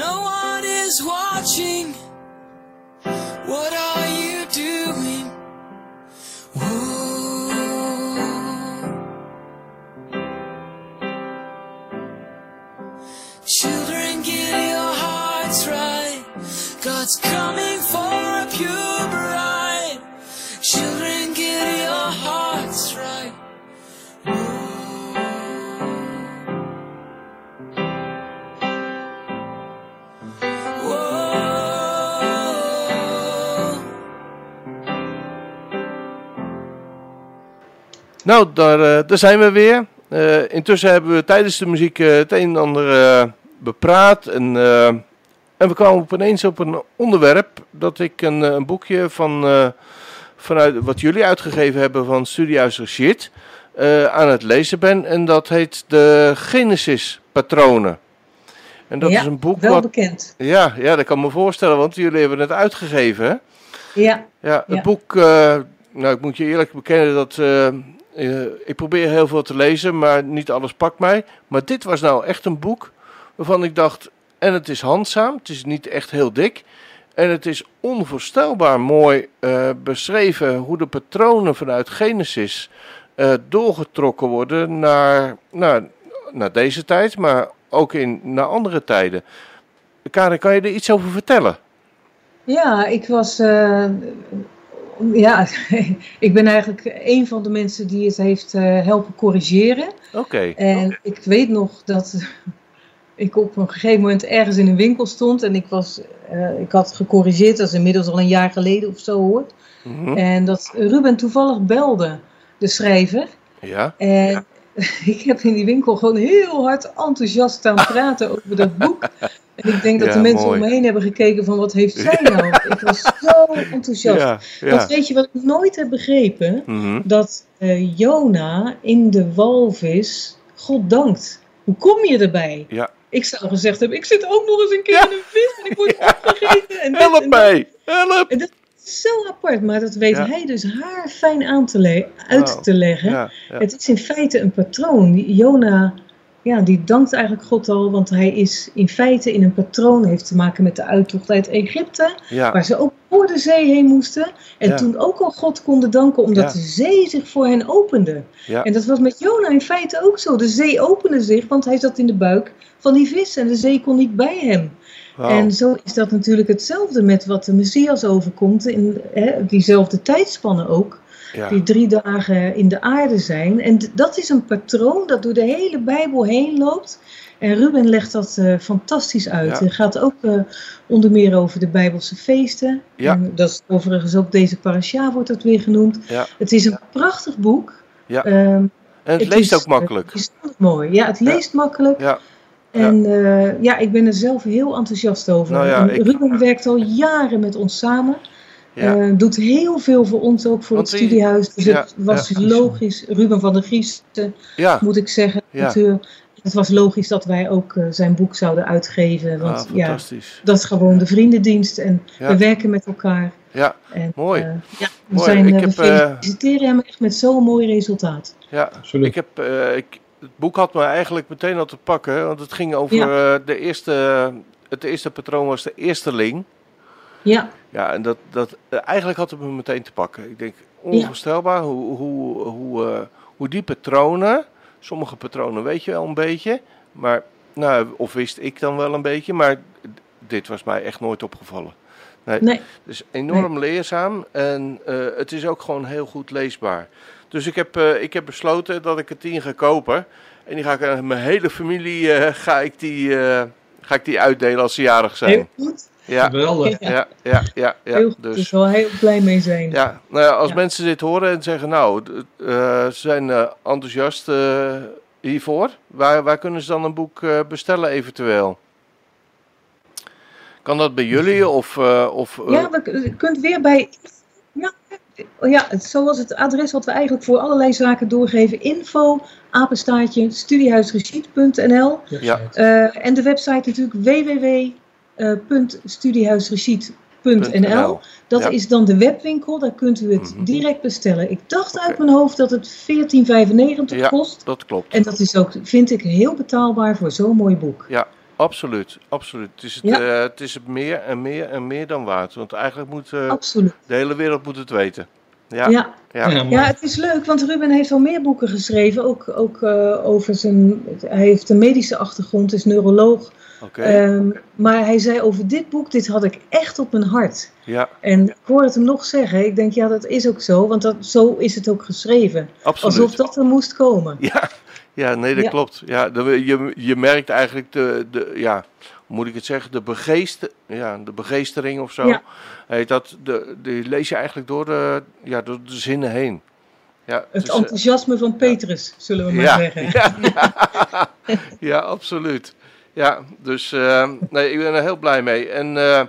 no one is watching? What are you doing? Whoa. Nou, daar, eh, daar zijn we weer. Eh, intussen hebben we tijdens de muziek eh, het een en ander bepraat. En, en we kwamen opeens op een onderwerp dat ik een, een boekje van, vanuit wat jullie uitgegeven hebben van Studiehuis Shit aan het lezen ben. En dat heet de Genesis Patronen. En dat Ja, is een boek wel wat... bekend. Ja, ja, dat kan me voorstellen, want jullie hebben het uitgegeven. hè? Ja, Ja, het Ja. boek, nou ik moet je eerlijk bekennen dat eh, ik probeer heel veel te lezen, maar niet alles pakt mij. Maar dit was nou echt een boek waarvan ik dacht, en het is handzaam, het is niet echt heel dik. En het is onvoorstelbaar mooi eh, beschreven hoe de patronen vanuit Genesis eh, doorgetrokken worden naar, naar, deze tijd, maar ook in, naar andere tijden. Karin, kan je er iets over vertellen? ja ik was. Ja, ik ben eigenlijk een van de mensen die het heeft eh, helpen corrigeren. Oké. En ik weet nog dat ik op een gegeven moment ergens in een winkel stond en ik, was, eh, ik had gecorrigeerd, dat is inmiddels al een jaar geleden of zo hoor. Mhm. En dat Ruben toevallig belde, de schrijver. Ja. En ik heb in die winkel gewoon heel hard enthousiast staan praten over dat boek. En ik denk dat Ja, de mensen mooi. om me heen hebben gekeken van wat heeft zij nou? Ik was zo enthousiast. Ja, Want weet je wat ik nooit heb begrepen? Mhm. Dat eh, Jona in de walvis God dankt. Hoe kom je erbij? Ja. Ik zou gezegd hebben, ik zit ook nog eens een keer in een vis en ik word opgegeten. En Help en mij! Help! En dat is zo apart, maar dat weet Ja. hij dus haar fijn aan te uit Wauw. te leggen. Ja, ja. Het is in feite een patroon. Jona, ja, die dankt eigenlijk God al, want hij is in feite in een patroon, heeft te maken met de uittocht uit Egypte, waar ze ook door de zee heen moesten. En toen ook al God konden danken, omdat de zee zich voor hen opende. En dat was met Jona in feite ook zo. De zee opende zich, want hij zat in de buik van die vis en de zee kon niet bij hem. En zo is dat natuurlijk hetzelfde met wat de Messias overkomt, in hè, diezelfde tijdspannen ook ja. die drie dagen in de aarde zijn. En dat is een patroon dat door de hele Bijbel heen loopt. En Ruben legt dat eh, fantastisch uit. Ja. Het gaat ook eh, onder meer over de Bijbelse feesten. Ja. En dat is overigens ook deze parasha wordt dat weer genoemd. Ja. Het is een prachtig boek. Ja. Ehm, En het, het leest is, ook makkelijk. eh, bijzonder mooi. Ja, het leest makkelijk. Ja. En eh, ja, ik ben er zelf heel enthousiast over. Nou ja, ik- Ruben werkt al jaren met ons samen. Ja. Eh, doet heel veel voor ons, ook voor Want het die- studiehuis. Dus ja, het was ja. logisch, Ruben van der Griesten, ja. moet ik zeggen, Ja. auteur. Het was logisch dat wij ook eh, zijn boek zouden uitgeven. Want Ah, ja, fantastisch. dat is gewoon de vriendendienst en Ja. we werken met elkaar. Ja, En, Mooi. ja, we, Mooi. zijn, Ik heb, we feliciteren hem echt met zo'n mooi resultaat. ja. Absoluut. Ik heb, eh, ik, het boek had me eigenlijk meteen al te pakken, want het ging over eh, de eerste, het eerste patroon was de eersteling. Ja, Ja, en dat, dat, eh, eigenlijk had het me meteen te pakken. Ik denk, onvoorstelbaar hoe, hoe, hoe, eh, hoe die patronen, sommige patronen weet je wel een beetje, maar, nou, of wist ik dan wel een beetje, maar dit was mij echt nooit opgevallen. nee, Dus enorm leerzaam en het is ook gewoon heel goed leesbaar. Dus ik heb, eh, ik heb besloten dat ik er tien ga kopen. En die ga ik aan mijn hele familie eh, ga ik die, eh, ga ik die uitdelen als ze jarig zijn. heel goed. Ja, Geweldig. Ja. ja, ja, ja. ja. heel goed. Dus, Dus wel heel blij mee zijn. ja, nou ja, als Ja. mensen dit horen en zeggen, nou, eh, ze zijn eh, enthousiast eh, hiervoor. Waar, waar kunnen ze dan een boek eh, bestellen eventueel? Kan dat bij jullie of... eh, of Ja, we, je kunt weer bij. Ja, ja, zoals het adres wat we eigenlijk voor allerlei zaken doorgeven: info, apenstaartje, studiehuisreschiet.nl. Ja. Eh, en de website natuurlijk www.studiehuisreschiet.nl. Dat Ja. is dan de webwinkel, daar kunt u het Mhm. direct bestellen. Ik dacht uit mijn hoofd dat het 14,95 Ja. kost. Dat klopt. En dat is ook, vind ik, heel betaalbaar voor zo'n mooi boek. Absoluut, absoluut. Het is het, Ja. eh, het is het meer en meer en meer dan waard. Want eigenlijk moet eh, de hele wereld moet het weten. Ja, ja. ja. Ja, het is leuk, want Ruben heeft al meer boeken geschreven. Ook, ook eh, over zijn. Hij heeft een medische achtergrond, is neuroloog. oké. Ehm, maar hij zei over dit boek: dit had ik echt op mijn hart. ja, En ik hoor het hem nog zeggen. Ik denk, ja, dat is ook zo, want dat, zo is het ook geschreven. absoluut. Alsof dat er moest komen. Ja, ja, nee, dat Ja. klopt. Ja, de, je, je merkt eigenlijk de, de, ja, moet ik het zeggen, de, begeest, ja, de begeestering of zo. Ja. Dat, de, die lees je eigenlijk door de, ja, door de zinnen heen. Ja, Het dus, eh, enthousiasme van Petrus, zullen we maar ja, zeggen. ja, ja, absoluut. Ja, dus eh, nee, ik ben er heel blij mee. En eh,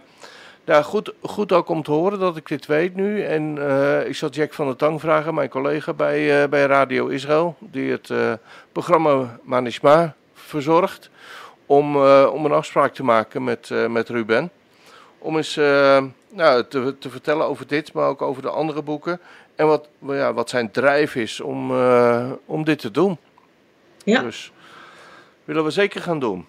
ja, goed, goed ook om te horen dat ik dit weet nu. En eh, ik zal Jack van der Tang vragen, mijn collega bij, eh, bij Radio Israël, die het eh, programma Manishma verzorgt, om, om een afspraak te maken met, met Ruben. om eens nou, te, te vertellen over dit, maar ook over de andere boeken. En wat, ja, wat zijn drijf is om, om dit te doen. Ja, Dus willen we zeker gaan doen.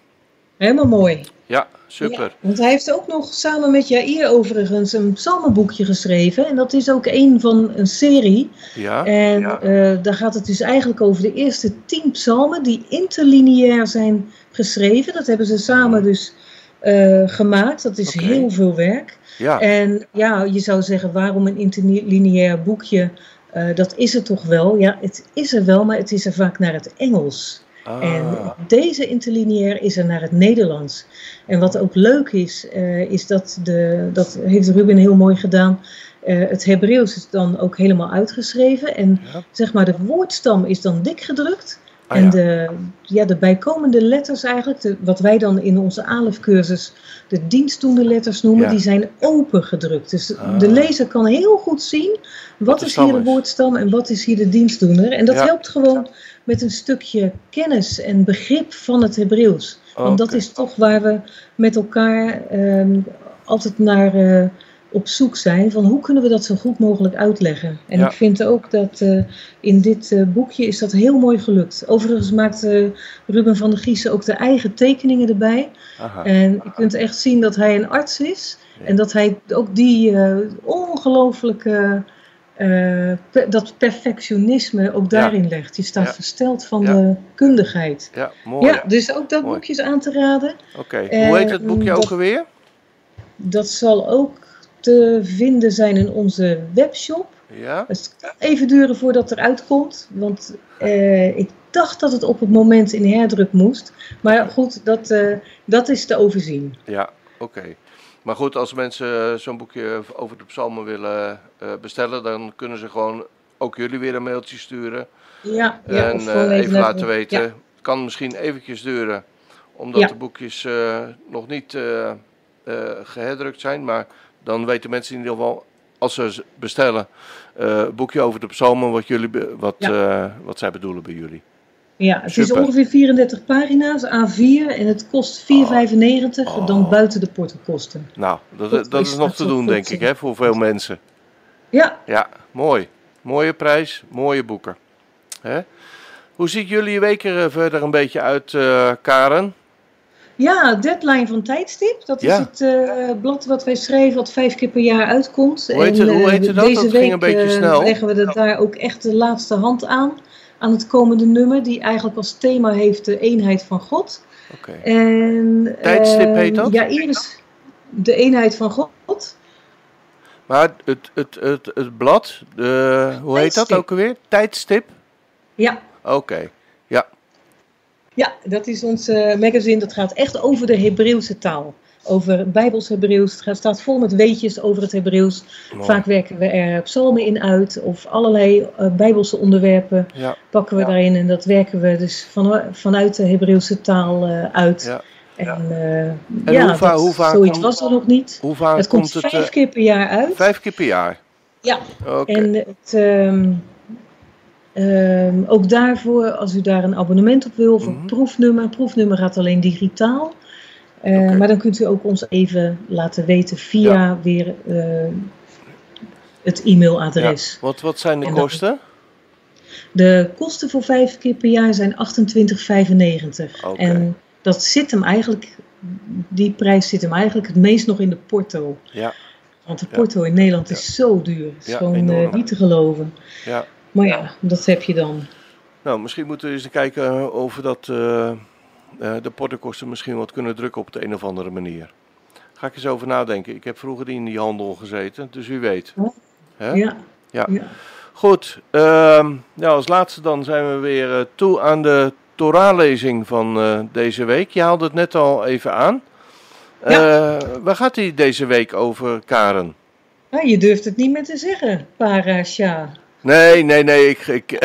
Helemaal mooi. Ja, super. Ja, want hij heeft ook nog samen met Jair overigens een psalmenboekje geschreven. En dat is ook een van een serie. Ja, En ja. eh, daar gaat het dus eigenlijk over de eerste tien psalmen die interlineair zijn geschreven. Dat hebben ze samen dus eh, gemaakt. Dat is heel veel werk. ja. En ja, je zou zeggen, waarom een interlineair boekje? Eh, dat is er toch wel. Ja, het is er wel, maar het is er vaak naar het Engels. En Ah, deze interlineair is er naar het Nederlands. En wat ook leuk is, eh, is dat, de, dat heeft Ruben heel mooi gedaan. Eh, het Hebreeuws is dan ook helemaal uitgeschreven. En Ja. zeg maar, de woordstam is dan dik gedrukt. Ah, en ja. de, ja, de bijkomende letters eigenlijk, de, wat wij dan in onze ALEF-cursus de dienstdoende letters noemen, Ja. die zijn open gedrukt. Dus Ah. de lezer kan heel goed zien wat, is hier de woordstam en wat is hier de dienstdoener. En dat Ja. helpt gewoon met een stukje kennis en begrip van het Hebreeuws. Want dat is toch waar we met elkaar ehm, altijd naar eh, op zoek zijn. Van hoe kunnen we dat zo goed mogelijk uitleggen? En Ja. ik vind ook dat eh, in dit eh, boekje is dat heel mooi gelukt. Overigens maakt Ruben van der Giezen ook de eigen tekeningen erbij. Aha. En je kunt echt zien dat hij een arts is. Ja. En dat hij ook die eh, ongelooflijke, pe- dat perfectionisme ook Ja. daarin legt. Je staat versteld van de kundigheid. Ja, mooi. Ja, dus ook dat Mooi. boekje is aan te raden. Oké, hoe heet het boekje dat- ook alweer? Dat zal ook te vinden zijn in onze webshop. Ja? Het kan even duren voordat het eruit komt. Want eh, ik dacht dat het op het moment in herdruk moest. Maar goed, dat, eh, dat is te overzien. Ja, oké. Maar goed, als mensen eh, zo'n boekje over de psalmen willen bestellen, dan kunnen ze gewoon ook jullie weer een mailtje sturen. Ja, ja en even laten weten. Ja, Het kan misschien eventjes duren, omdat Ja. de boekjes nog niet eh, eh, geherdrukt zijn. Maar dan weten mensen in ieder geval, als ze bestellen, een boekje over de psalmen, wat, jullie, wat, eh, wat zij bedoelen bij jullie. ja, het Super. is ongeveer 34 pagina's, A4. En het kost 4,95 Oh. dan buiten de portokosten. Nou, dat, Dat dat is is nog te doen, denk ik, hè, voor veel mensen. Ja, Ja, mooi. Mooie prijs, mooie boeken. Hè? Hoe ziet jullie week er eh, verder een beetje uit, eh, Karen? Ja, deadline van tijdstip. Dat Ja. is het eh, blad wat wij schrijven, wat vijf keer per jaar uitkomt. Hoe heet En, hoe eh, dat? Deze Dat week ging een beetje eh, snel. leggen we er daar ook echt de laatste hand aan. Aan het komende nummer, die eigenlijk als thema heeft de eenheid van God. Oké. En, Tijdstip heet eh, dat? Ja, Iris, de eenheid van God. Maar het, het, het, het blad, de, hoe heet dat ook alweer? Tijdstip? Ja, Oké. Ja, dat is ons eh, magazine. Dat gaat echt over de Hebreeuwse taal. Over Bijbels Hebreeuws. Het gaat- staat vol met weetjes over het Hebreeuws. mooi. Vaak werken we er psalmen in uit of allerlei eh, bijbelse onderwerpen Ja, pakken we Ja. daarin en dat werken we dus van, vanuit de Hebreeuwse taal eh, uit. ja. En, eh, En ja, hoe va- dat- hoe vaak zoiets komt- was er nog niet. Hoe vaak het komt, komt het? vijf keer per jaar uit. vijf keer per jaar? Ja, Oké, en het, ehm, ehm, ook daarvoor, als u daar een abonnement op wil, of een Mhm. proefnummer. Proefnummer gaat alleen digitaal. Eh. Maar dan kunt u ook ons even laten weten via weer eh, het e-mailadres. wat, wat zijn de En dan- kosten? De kosten voor vijf keer per jaar zijn 28,95. Oké. En dat zit hem eigenlijk, die prijs zit hem eigenlijk het meest nog in de porto. Ja, Want de porto in Nederland is zo duur. Het is gewoon eh, niet te geloven. ja. Maar ja, dat heb je dan. Nou, misschien moeten we eens kijken eh, of we dat, eh, eh, de portokosten misschien wat kunnen drukken op de een of andere manier. Ga ik eens over nadenken. Ik heb vroeger in die handel gezeten, dus wie weet. Ja. Hè? Ja. Ja. ja. Goed, ehm, ja, als laatste dan zijn we weer toe aan de Torah-lezing van deze week. Je haalde het net al even aan. Eh, waar gaat die deze week over, Karen? Ja, je durft het niet meer te zeggen, Parasha. Nee, nee, nee. Ik, ik,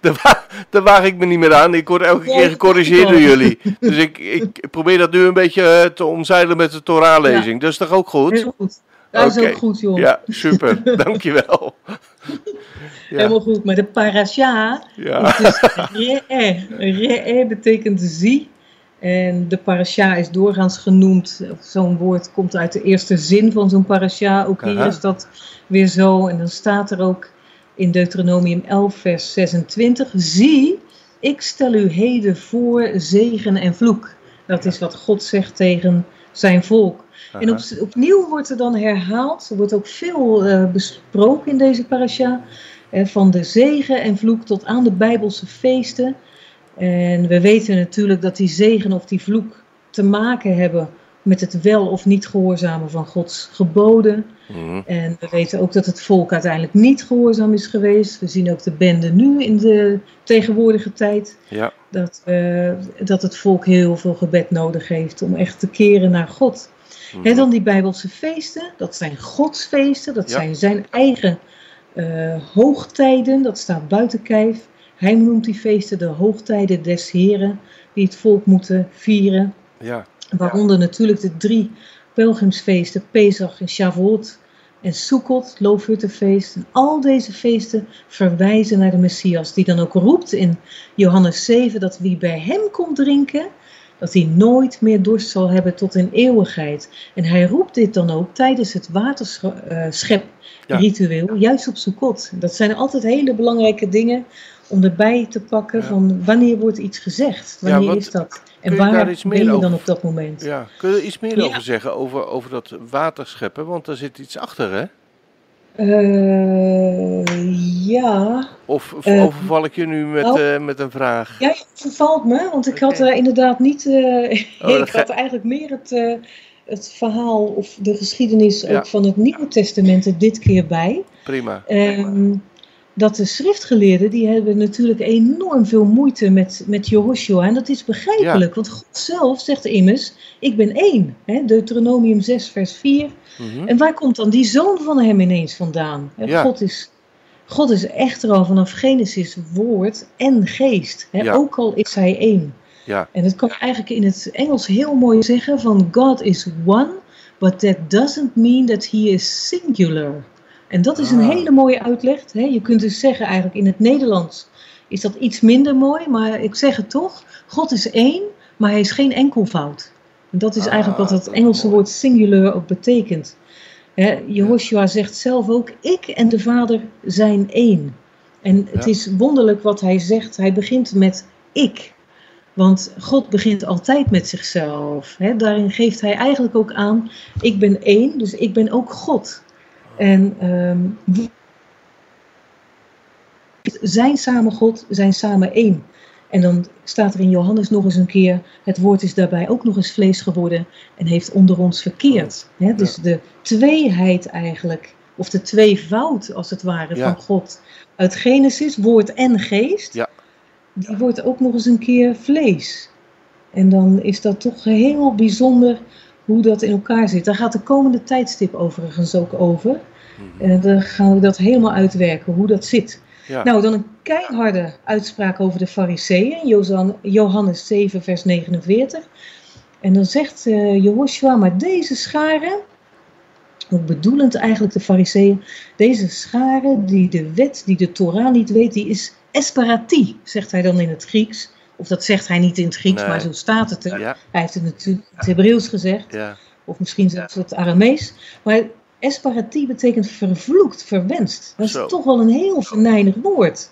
daar, wa- daar waag ik me niet meer aan. Ik word elke keer gecorrigeerd door jullie. Dus ik, ik probeer dat nu een beetje eh, te omzeilen met de Torah-lezing. Dat is toch ook goed? Heel goed. Dat is ook goed, joh. Ja, super. Dankjewel. Ja, Helemaal goed. Maar de Parasha, ja. het is re'e. Re'e betekent zie. En de parasha is doorgaans genoemd, zo'n woord komt uit de eerste zin van zo'n parasha. Ook hier Aha. is dat weer zo. En dan staat er ook in Deuteronomium 11, vers 26: Zie, ik stel u heden voor zegen en vloek. Dat is wat God zegt tegen zijn volk. En op, opnieuw wordt er dan herhaald, er wordt ook veel eh, besproken in deze parasha, eh, van de zegen en vloek tot aan de Bijbelse feesten. En we weten natuurlijk dat die zegen of die vloek te maken hebben met het wel of niet gehoorzamen van Gods geboden. Mhm. En we weten ook dat het volk uiteindelijk niet gehoorzaam is geweest. We zien ook de bende nu in de tegenwoordige tijd. Ja, Dat, eh, dat het volk heel veel gebed nodig heeft om echt te keren naar God. Hè, dan die Bijbelse feesten, dat zijn Godsfeesten, dat Ja. zijn zijn eigen eh, hoogtijden, dat staat buiten kijf. Hij noemt die feesten de hoogtijden des Heren, die het volk moeten vieren. ja, Waaronder natuurlijk de drie pelgrimsfeesten, Pesach en Shavuot en Sukkot, het Loofhuttenfeest. En al deze feesten verwijzen naar de Messias, die dan ook roept in Johannes 7 dat wie bij hem komt drinken, dat hij nooit meer dorst zal hebben tot in eeuwigheid. En hij roept dit dan ook tijdens het waterschepritueel, juist op Sukkot. Dat zijn altijd hele belangrijke dingen om erbij te pakken Ja. van wanneer wordt iets gezegd, Ja, wanneer wat- is dat en je waar daar iets meer ben je over- dan op dat moment. ja. Kun je er iets meer over zeggen, over, over dat waterscheppen? Want daar zit iets achter, hè? Eh, ja. Of of Eh, overval ik je nu met, nou- eh, met een vraag? ja, het vervalt me, want ik had er inderdaad niet. dat ik had eigenlijk meer het, het verhaal of de geschiedenis Ja. ook van het Nieuwe Testament er dit keer bij. Prima. Ehm, dat de schriftgeleerden, die hebben natuurlijk enorm veel moeite met, met Jehoshua. En dat is begrijpelijk, want God zelf zegt immers, ik ben één. Hè? Deuteronomium 6 vers 4. Mhm. En waar komt dan die zoon van hem ineens vandaan? Ja. God, is, God is echter al vanaf Genesis woord en geest. Hè? Ja. Ook al is hij één. Ja, En dat kan je eigenlijk in het Engels heel mooi zeggen van God is one, but that doesn't mean that he is singular. En dat is een Ah. hele mooie uitleg. Hè? Je kunt dus zeggen eigenlijk in het Nederlands is dat iets minder mooi, maar ik zeg het toch. God is één, maar hij is geen enkelvoud. En dat is Ah, eigenlijk wat het Engelse woord singular ook betekent. Hè, Jehoshua zegt zelf ook, ik en de Vader zijn één. En het Ja. is wonderlijk wat hij zegt. Hij begint met ik. Want God begint altijd met zichzelf. Hè? Daarin geeft hij eigenlijk ook aan, ik ben één, dus ik ben ook God. En ehm, we zijn samen God, zijn samen één. En dan staat er in Johannes nog eens een keer, het woord is daarbij ook nog eens vlees geworden en heeft onder ons verkeerd. Dus de tweeheid eigenlijk, of de tweevoud als het ware Ja. van God uit Genesis, woord en geest, Ja. die wordt ook nog eens een keer vlees. En dan is dat toch heel bijzonder hoe dat in elkaar zit. Daar gaat de komende tijdstip overigens ook over. Mhm. En dan gaan we dat helemaal uitwerken, hoe dat zit. ja. Nou, dan een keiharde uitspraak over de fariseeën. Johannes 7 vers 49. En dan zegt eh Jehoshua, maar deze scharen, ook bedoelend eigenlijk de fariseeën, deze scharen die de wet, die de Torah niet weet, die is esperati, zegt hij dan in het Grieks. Of dat zegt hij niet in het Grieks, Nee. maar zo staat het er. ja, Hij heeft het natuurlijk in het Hebreeuws gezegd. ja, Of misschien zelfs het Aramees. Maar esparatie betekent vervloekt, verwenst. Dat is Zo. toch wel een heel venijnig woord.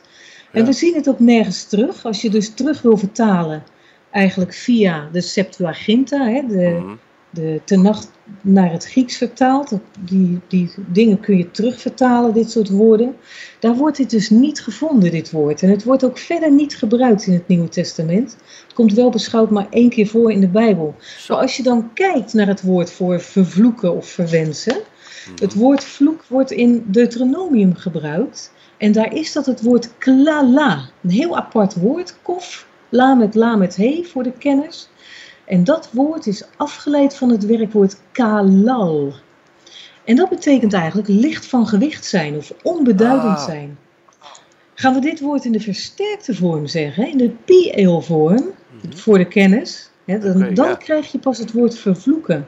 En we zien het ook nergens terug. Als je dus terug wil vertalen, eigenlijk via de Septuaginta, hè, de, mhm. De tenacht naar het Grieks vertaald. Die, die dingen kun je terugvertalen, dit soort woorden. Daar wordt dit dus niet gevonden, dit woord. En het wordt ook verder niet gebruikt in het Nieuwe Testament. Het komt wel beschouwd maar één keer voor in de Bijbel. Maar als je dan kijkt naar het woord voor vervloeken of verwensen. Mhm. Het woord vloek wordt in Deuteronomium gebruikt. En daar is dat het woord klala. Een heel apart woord. Kof, la met la met he voor de kenners. En dat woord is afgeleid van het werkwoord kalal. En dat betekent eigenlijk licht van gewicht zijn of onbeduidend Ah. zijn. Gaan we dit woord in de versterkte vorm zeggen, in de pi-eel-vorm, voor de kennis, hè, dan, Mhm. Dan ja. krijg je pas het woord vervloeken.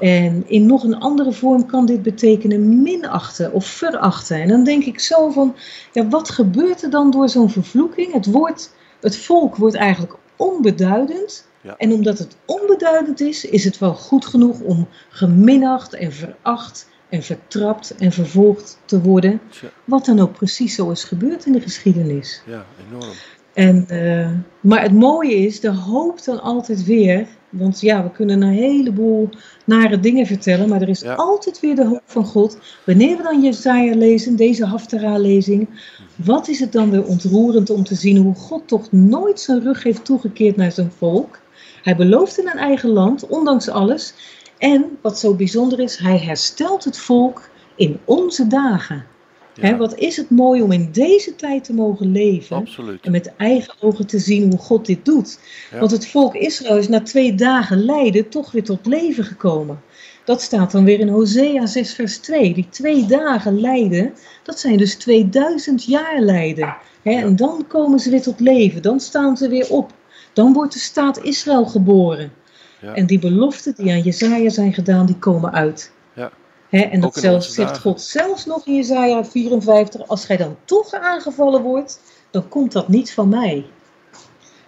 Ah. En in nog een andere vorm kan dit betekenen minachten of verachten. En dan denk ik zo van, ja, wat gebeurt er dan door zo'n vervloeking? Het, woord, het volk wordt eigenlijk onbeduidend Ja. En omdat het onbeduidend is, is het wel goed genoeg om geminacht en veracht en vertrapt en vervolgd te worden. Tja, Wat dan ook precies zo is gebeurd in de geschiedenis. ja, enorm. En, eh, maar het mooie is, de hoop dan altijd weer. Want ja, we kunnen een heleboel nare dingen vertellen. Maar er is Ja. altijd weer de hoop van God. Wanneer we dan Jezaja lezen, deze Haftara-lezing. Wat is het dan weer ontroerend om te zien hoe God toch nooit zijn rug heeft toegekeerd naar zijn volk. Hij belooft in een eigen land, ondanks alles. En wat zo bijzonder is, hij herstelt het volk in onze dagen. Ja, wat is het mooi om in deze tijd te mogen leven. absoluut. En met eigen ogen te zien hoe God dit doet. Ja. Want het volk Israël is na twee dagen lijden toch weer tot leven gekomen. Dat staat dan weer in Hosea 6 vers 2. Die twee dagen lijden, dat zijn dus 2000 jaar lijden. Ja. En dan komen ze weer tot leven. Dan staan ze weer op. Dan wordt de staat Israël geboren. Ja. En die beloften die aan Jezaja zijn gedaan, die komen uit. Ja. En dat zelfs, zegt. God zelfs nog in Jezaja 54, als gij dan toch aangevallen wordt, dan komt dat niet van mij.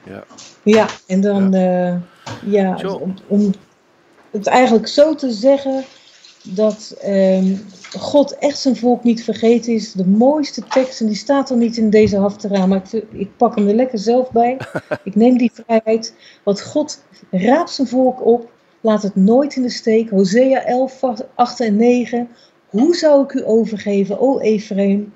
Ja. Ja, en dan, ja, ja Zo. om, om het eigenlijk zo te zeggen dat ehm, God echt zijn volk niet vergeten is. De mooiste tekst, en die staat er niet in deze haftara, maar ik, ik pak hem er lekker zelf bij. ik neem die vrijheid. Want God raapt zijn volk op, laat het nooit in de steek. Hosea 11, 8 en 9. Hoe zou ik u overgeven, o Ephraim?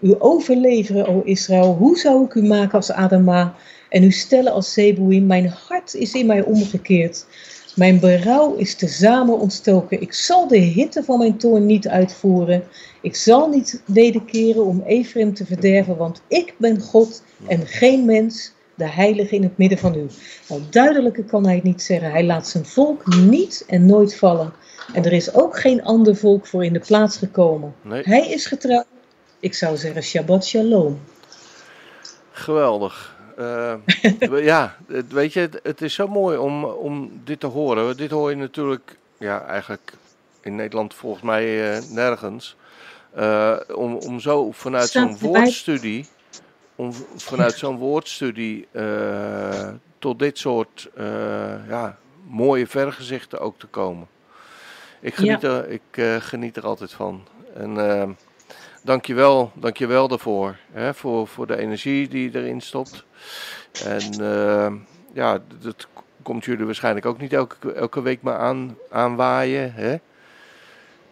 U overleveren, o Israël. Hoe zou ik u maken als Adama en u stellen als Zeboïm? Mijn hart is in mij omgekeerd. Mijn berouw is tezamen ontstoken. Ik zal de hitte van mijn toorn niet uitvoeren. Ik zal niet wederkeren om Ephraim te verderven, want ik ben God en geen mens, de heilige in het midden van u. Nou, duidelijker kan hij het niet zeggen. Hij laat zijn volk niet en nooit vallen. En er is ook geen ander volk voor in de plaats gekomen. Nee, Hij is getrouw. Ik zou zeggen Shabbat Shalom. geweldig. Eh, ja, het- weet je, het, het is zo mooi om, om dit te horen. Dit hoor je natuurlijk, ja, eigenlijk in Nederland volgens mij eh, nergens. Eh, om, om zo vanuit zo'n woordstudie, om vanuit zo'n woordstudie tot dit soort ja, mooie vergezichten ook te komen. Ik geniet, er, ik, geniet er altijd van. En eh, dankjewel, dankjewel daarvoor. Hè, voor, voor de energie die je erin stopt. En eh, ja, dat komt jullie waarschijnlijk ook niet elke, elke week maar aan, aanwaaien. Hè?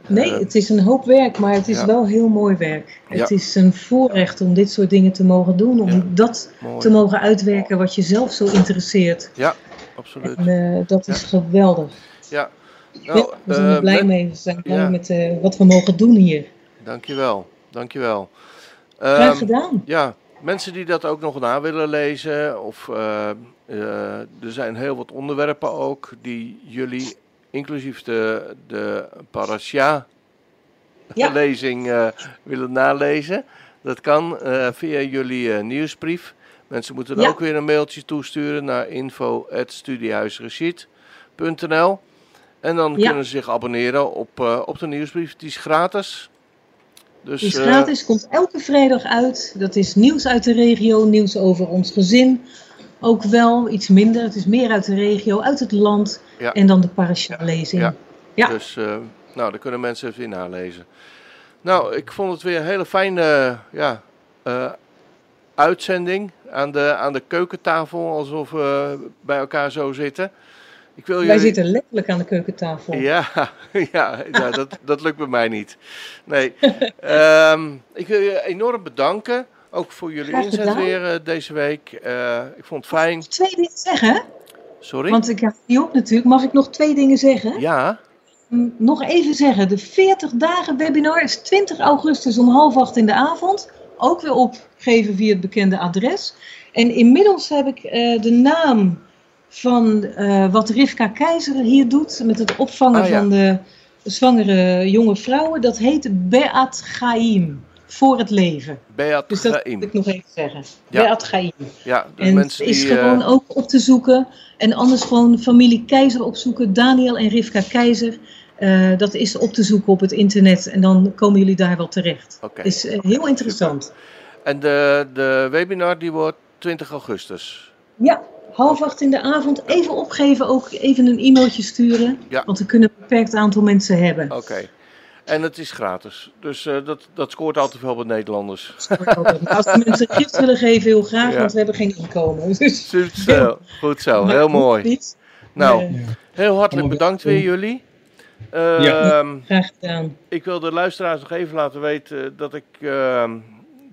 Nee, Eh, het is een hoop werk, maar het is ja. wel heel mooi werk. Ja. Het is een voorrecht om dit soort dingen te mogen doen, om Ja. dat mooi. te mogen uitwerken wat je zelf zo interesseert. Ja, absoluut. En eh, dat is geweldig. Ja. Nou, we zijn er eh, blij mee. We zijn blij met wat we mogen doen hier. Dankjewel, dankjewel. Graag Ehm, gedaan. Ja, mensen die dat ook nog na willen lezen, of eh, eh, er zijn heel wat onderwerpen ook die jullie, inclusief de, de parasha Ja. lezing, eh, willen nalezen. Dat kan via jullie nieuwsbrief. Mensen moeten Ja. ook weer een mailtje toesturen naar info.studiehuisrecit.nl en dan Ja. kunnen ze zich abonneren op, op de nieuwsbrief. Die is gratis. Dus, is eh, gratis, komt elke vrijdag uit. Dat is nieuws uit de regio, nieuws over ons gezin. Ook wel iets minder. Het is meer uit de regio, uit het land. Ja. En dan de parasha-lezing. Ja. Ja. Dus eh, nou, daar kunnen mensen even in nalezen. Nou, ik vond het weer een hele fijne ja, eh, uitzending aan de, aan de keukentafel, alsof we bij elkaar zo zitten. Ik wil Wij jullie... zitten letterlijk aan de keukentafel. Ja, ja, ja dat, dat lukt bij mij niet. Nee. Ehm, ik wil je enorm bedanken. Ook voor jullie Graag inzet gedaan. weer eh, deze week. Eh, ik vond het fijn. Twee dingen zeggen? Sorry? Want ik heb die op natuurlijk. Mag ik nog twee dingen zeggen? Ja, Mm, Nog even zeggen, de 40 dagen webinar is 20 augustus om half acht in de avond. Ook weer opgeven via het bekende adres. En inmiddels heb ik eh, de naam van eh, wat Rivka Keizer hier doet met het opvangen Ah, ja. van de zwangere jonge vrouwen. Dat heet Beat Chaim, voor het leven. Beat Dus dat wil ik nog even zeggen. Ja. Beat Chaim. Ja, de En mensen het is die... eh, gewoon ook op te zoeken. En anders gewoon familie Keizer opzoeken. Daniel en Rivka Keizer. Eh, dat is op te zoeken op het internet. En dan komen jullie daar wel terecht. Oké. Is heel interessant. En de, de webinar die wordt 20 augustus. Ja, half acht in de avond even opgeven, ook even een e-mailtje sturen. Ja. Want we kunnen een beperkt aantal mensen hebben. Oké. En het is gratis. Dus eh, dat, dat scoort altijd veel bij Nederlanders. Als de mensen een gift willen geven, heel graag, Ja. want we hebben geen inkomen. Dus, Goed zo. Goed zo. Heel mooi. Nou, heel hartelijk bedankt weer jullie. Ja. Ehm, graag gedaan. Ik wil de luisteraars nog even laten weten dat ik ehm,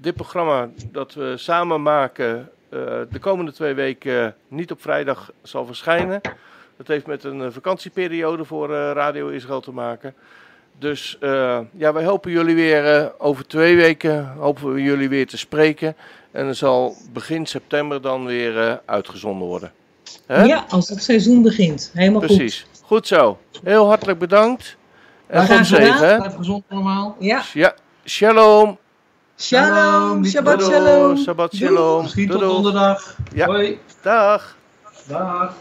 dit programma dat we samen maken de komende twee weken niet op vrijdag zal verschijnen. Dat heeft met een eh, vakantieperiode voor eh, Radio Israël te maken. Dus eh, ja, wij hopen jullie weer eh, over twee weken hopen we jullie weer te spreken. En er zal begin september dan weer eh, uitgezonden worden. Hè? Ja, als het seizoen begint. Helemaal Precies. Goed zo. Heel hartelijk bedankt. En God gedaan. zegen. Blijf gezond allemaal. goed. Ja, Ja, shalom. Shalom, Shabbat shalom. Shabbat shalom. Misschien tot donderdag. Ja. Hoi. Dag. Dag.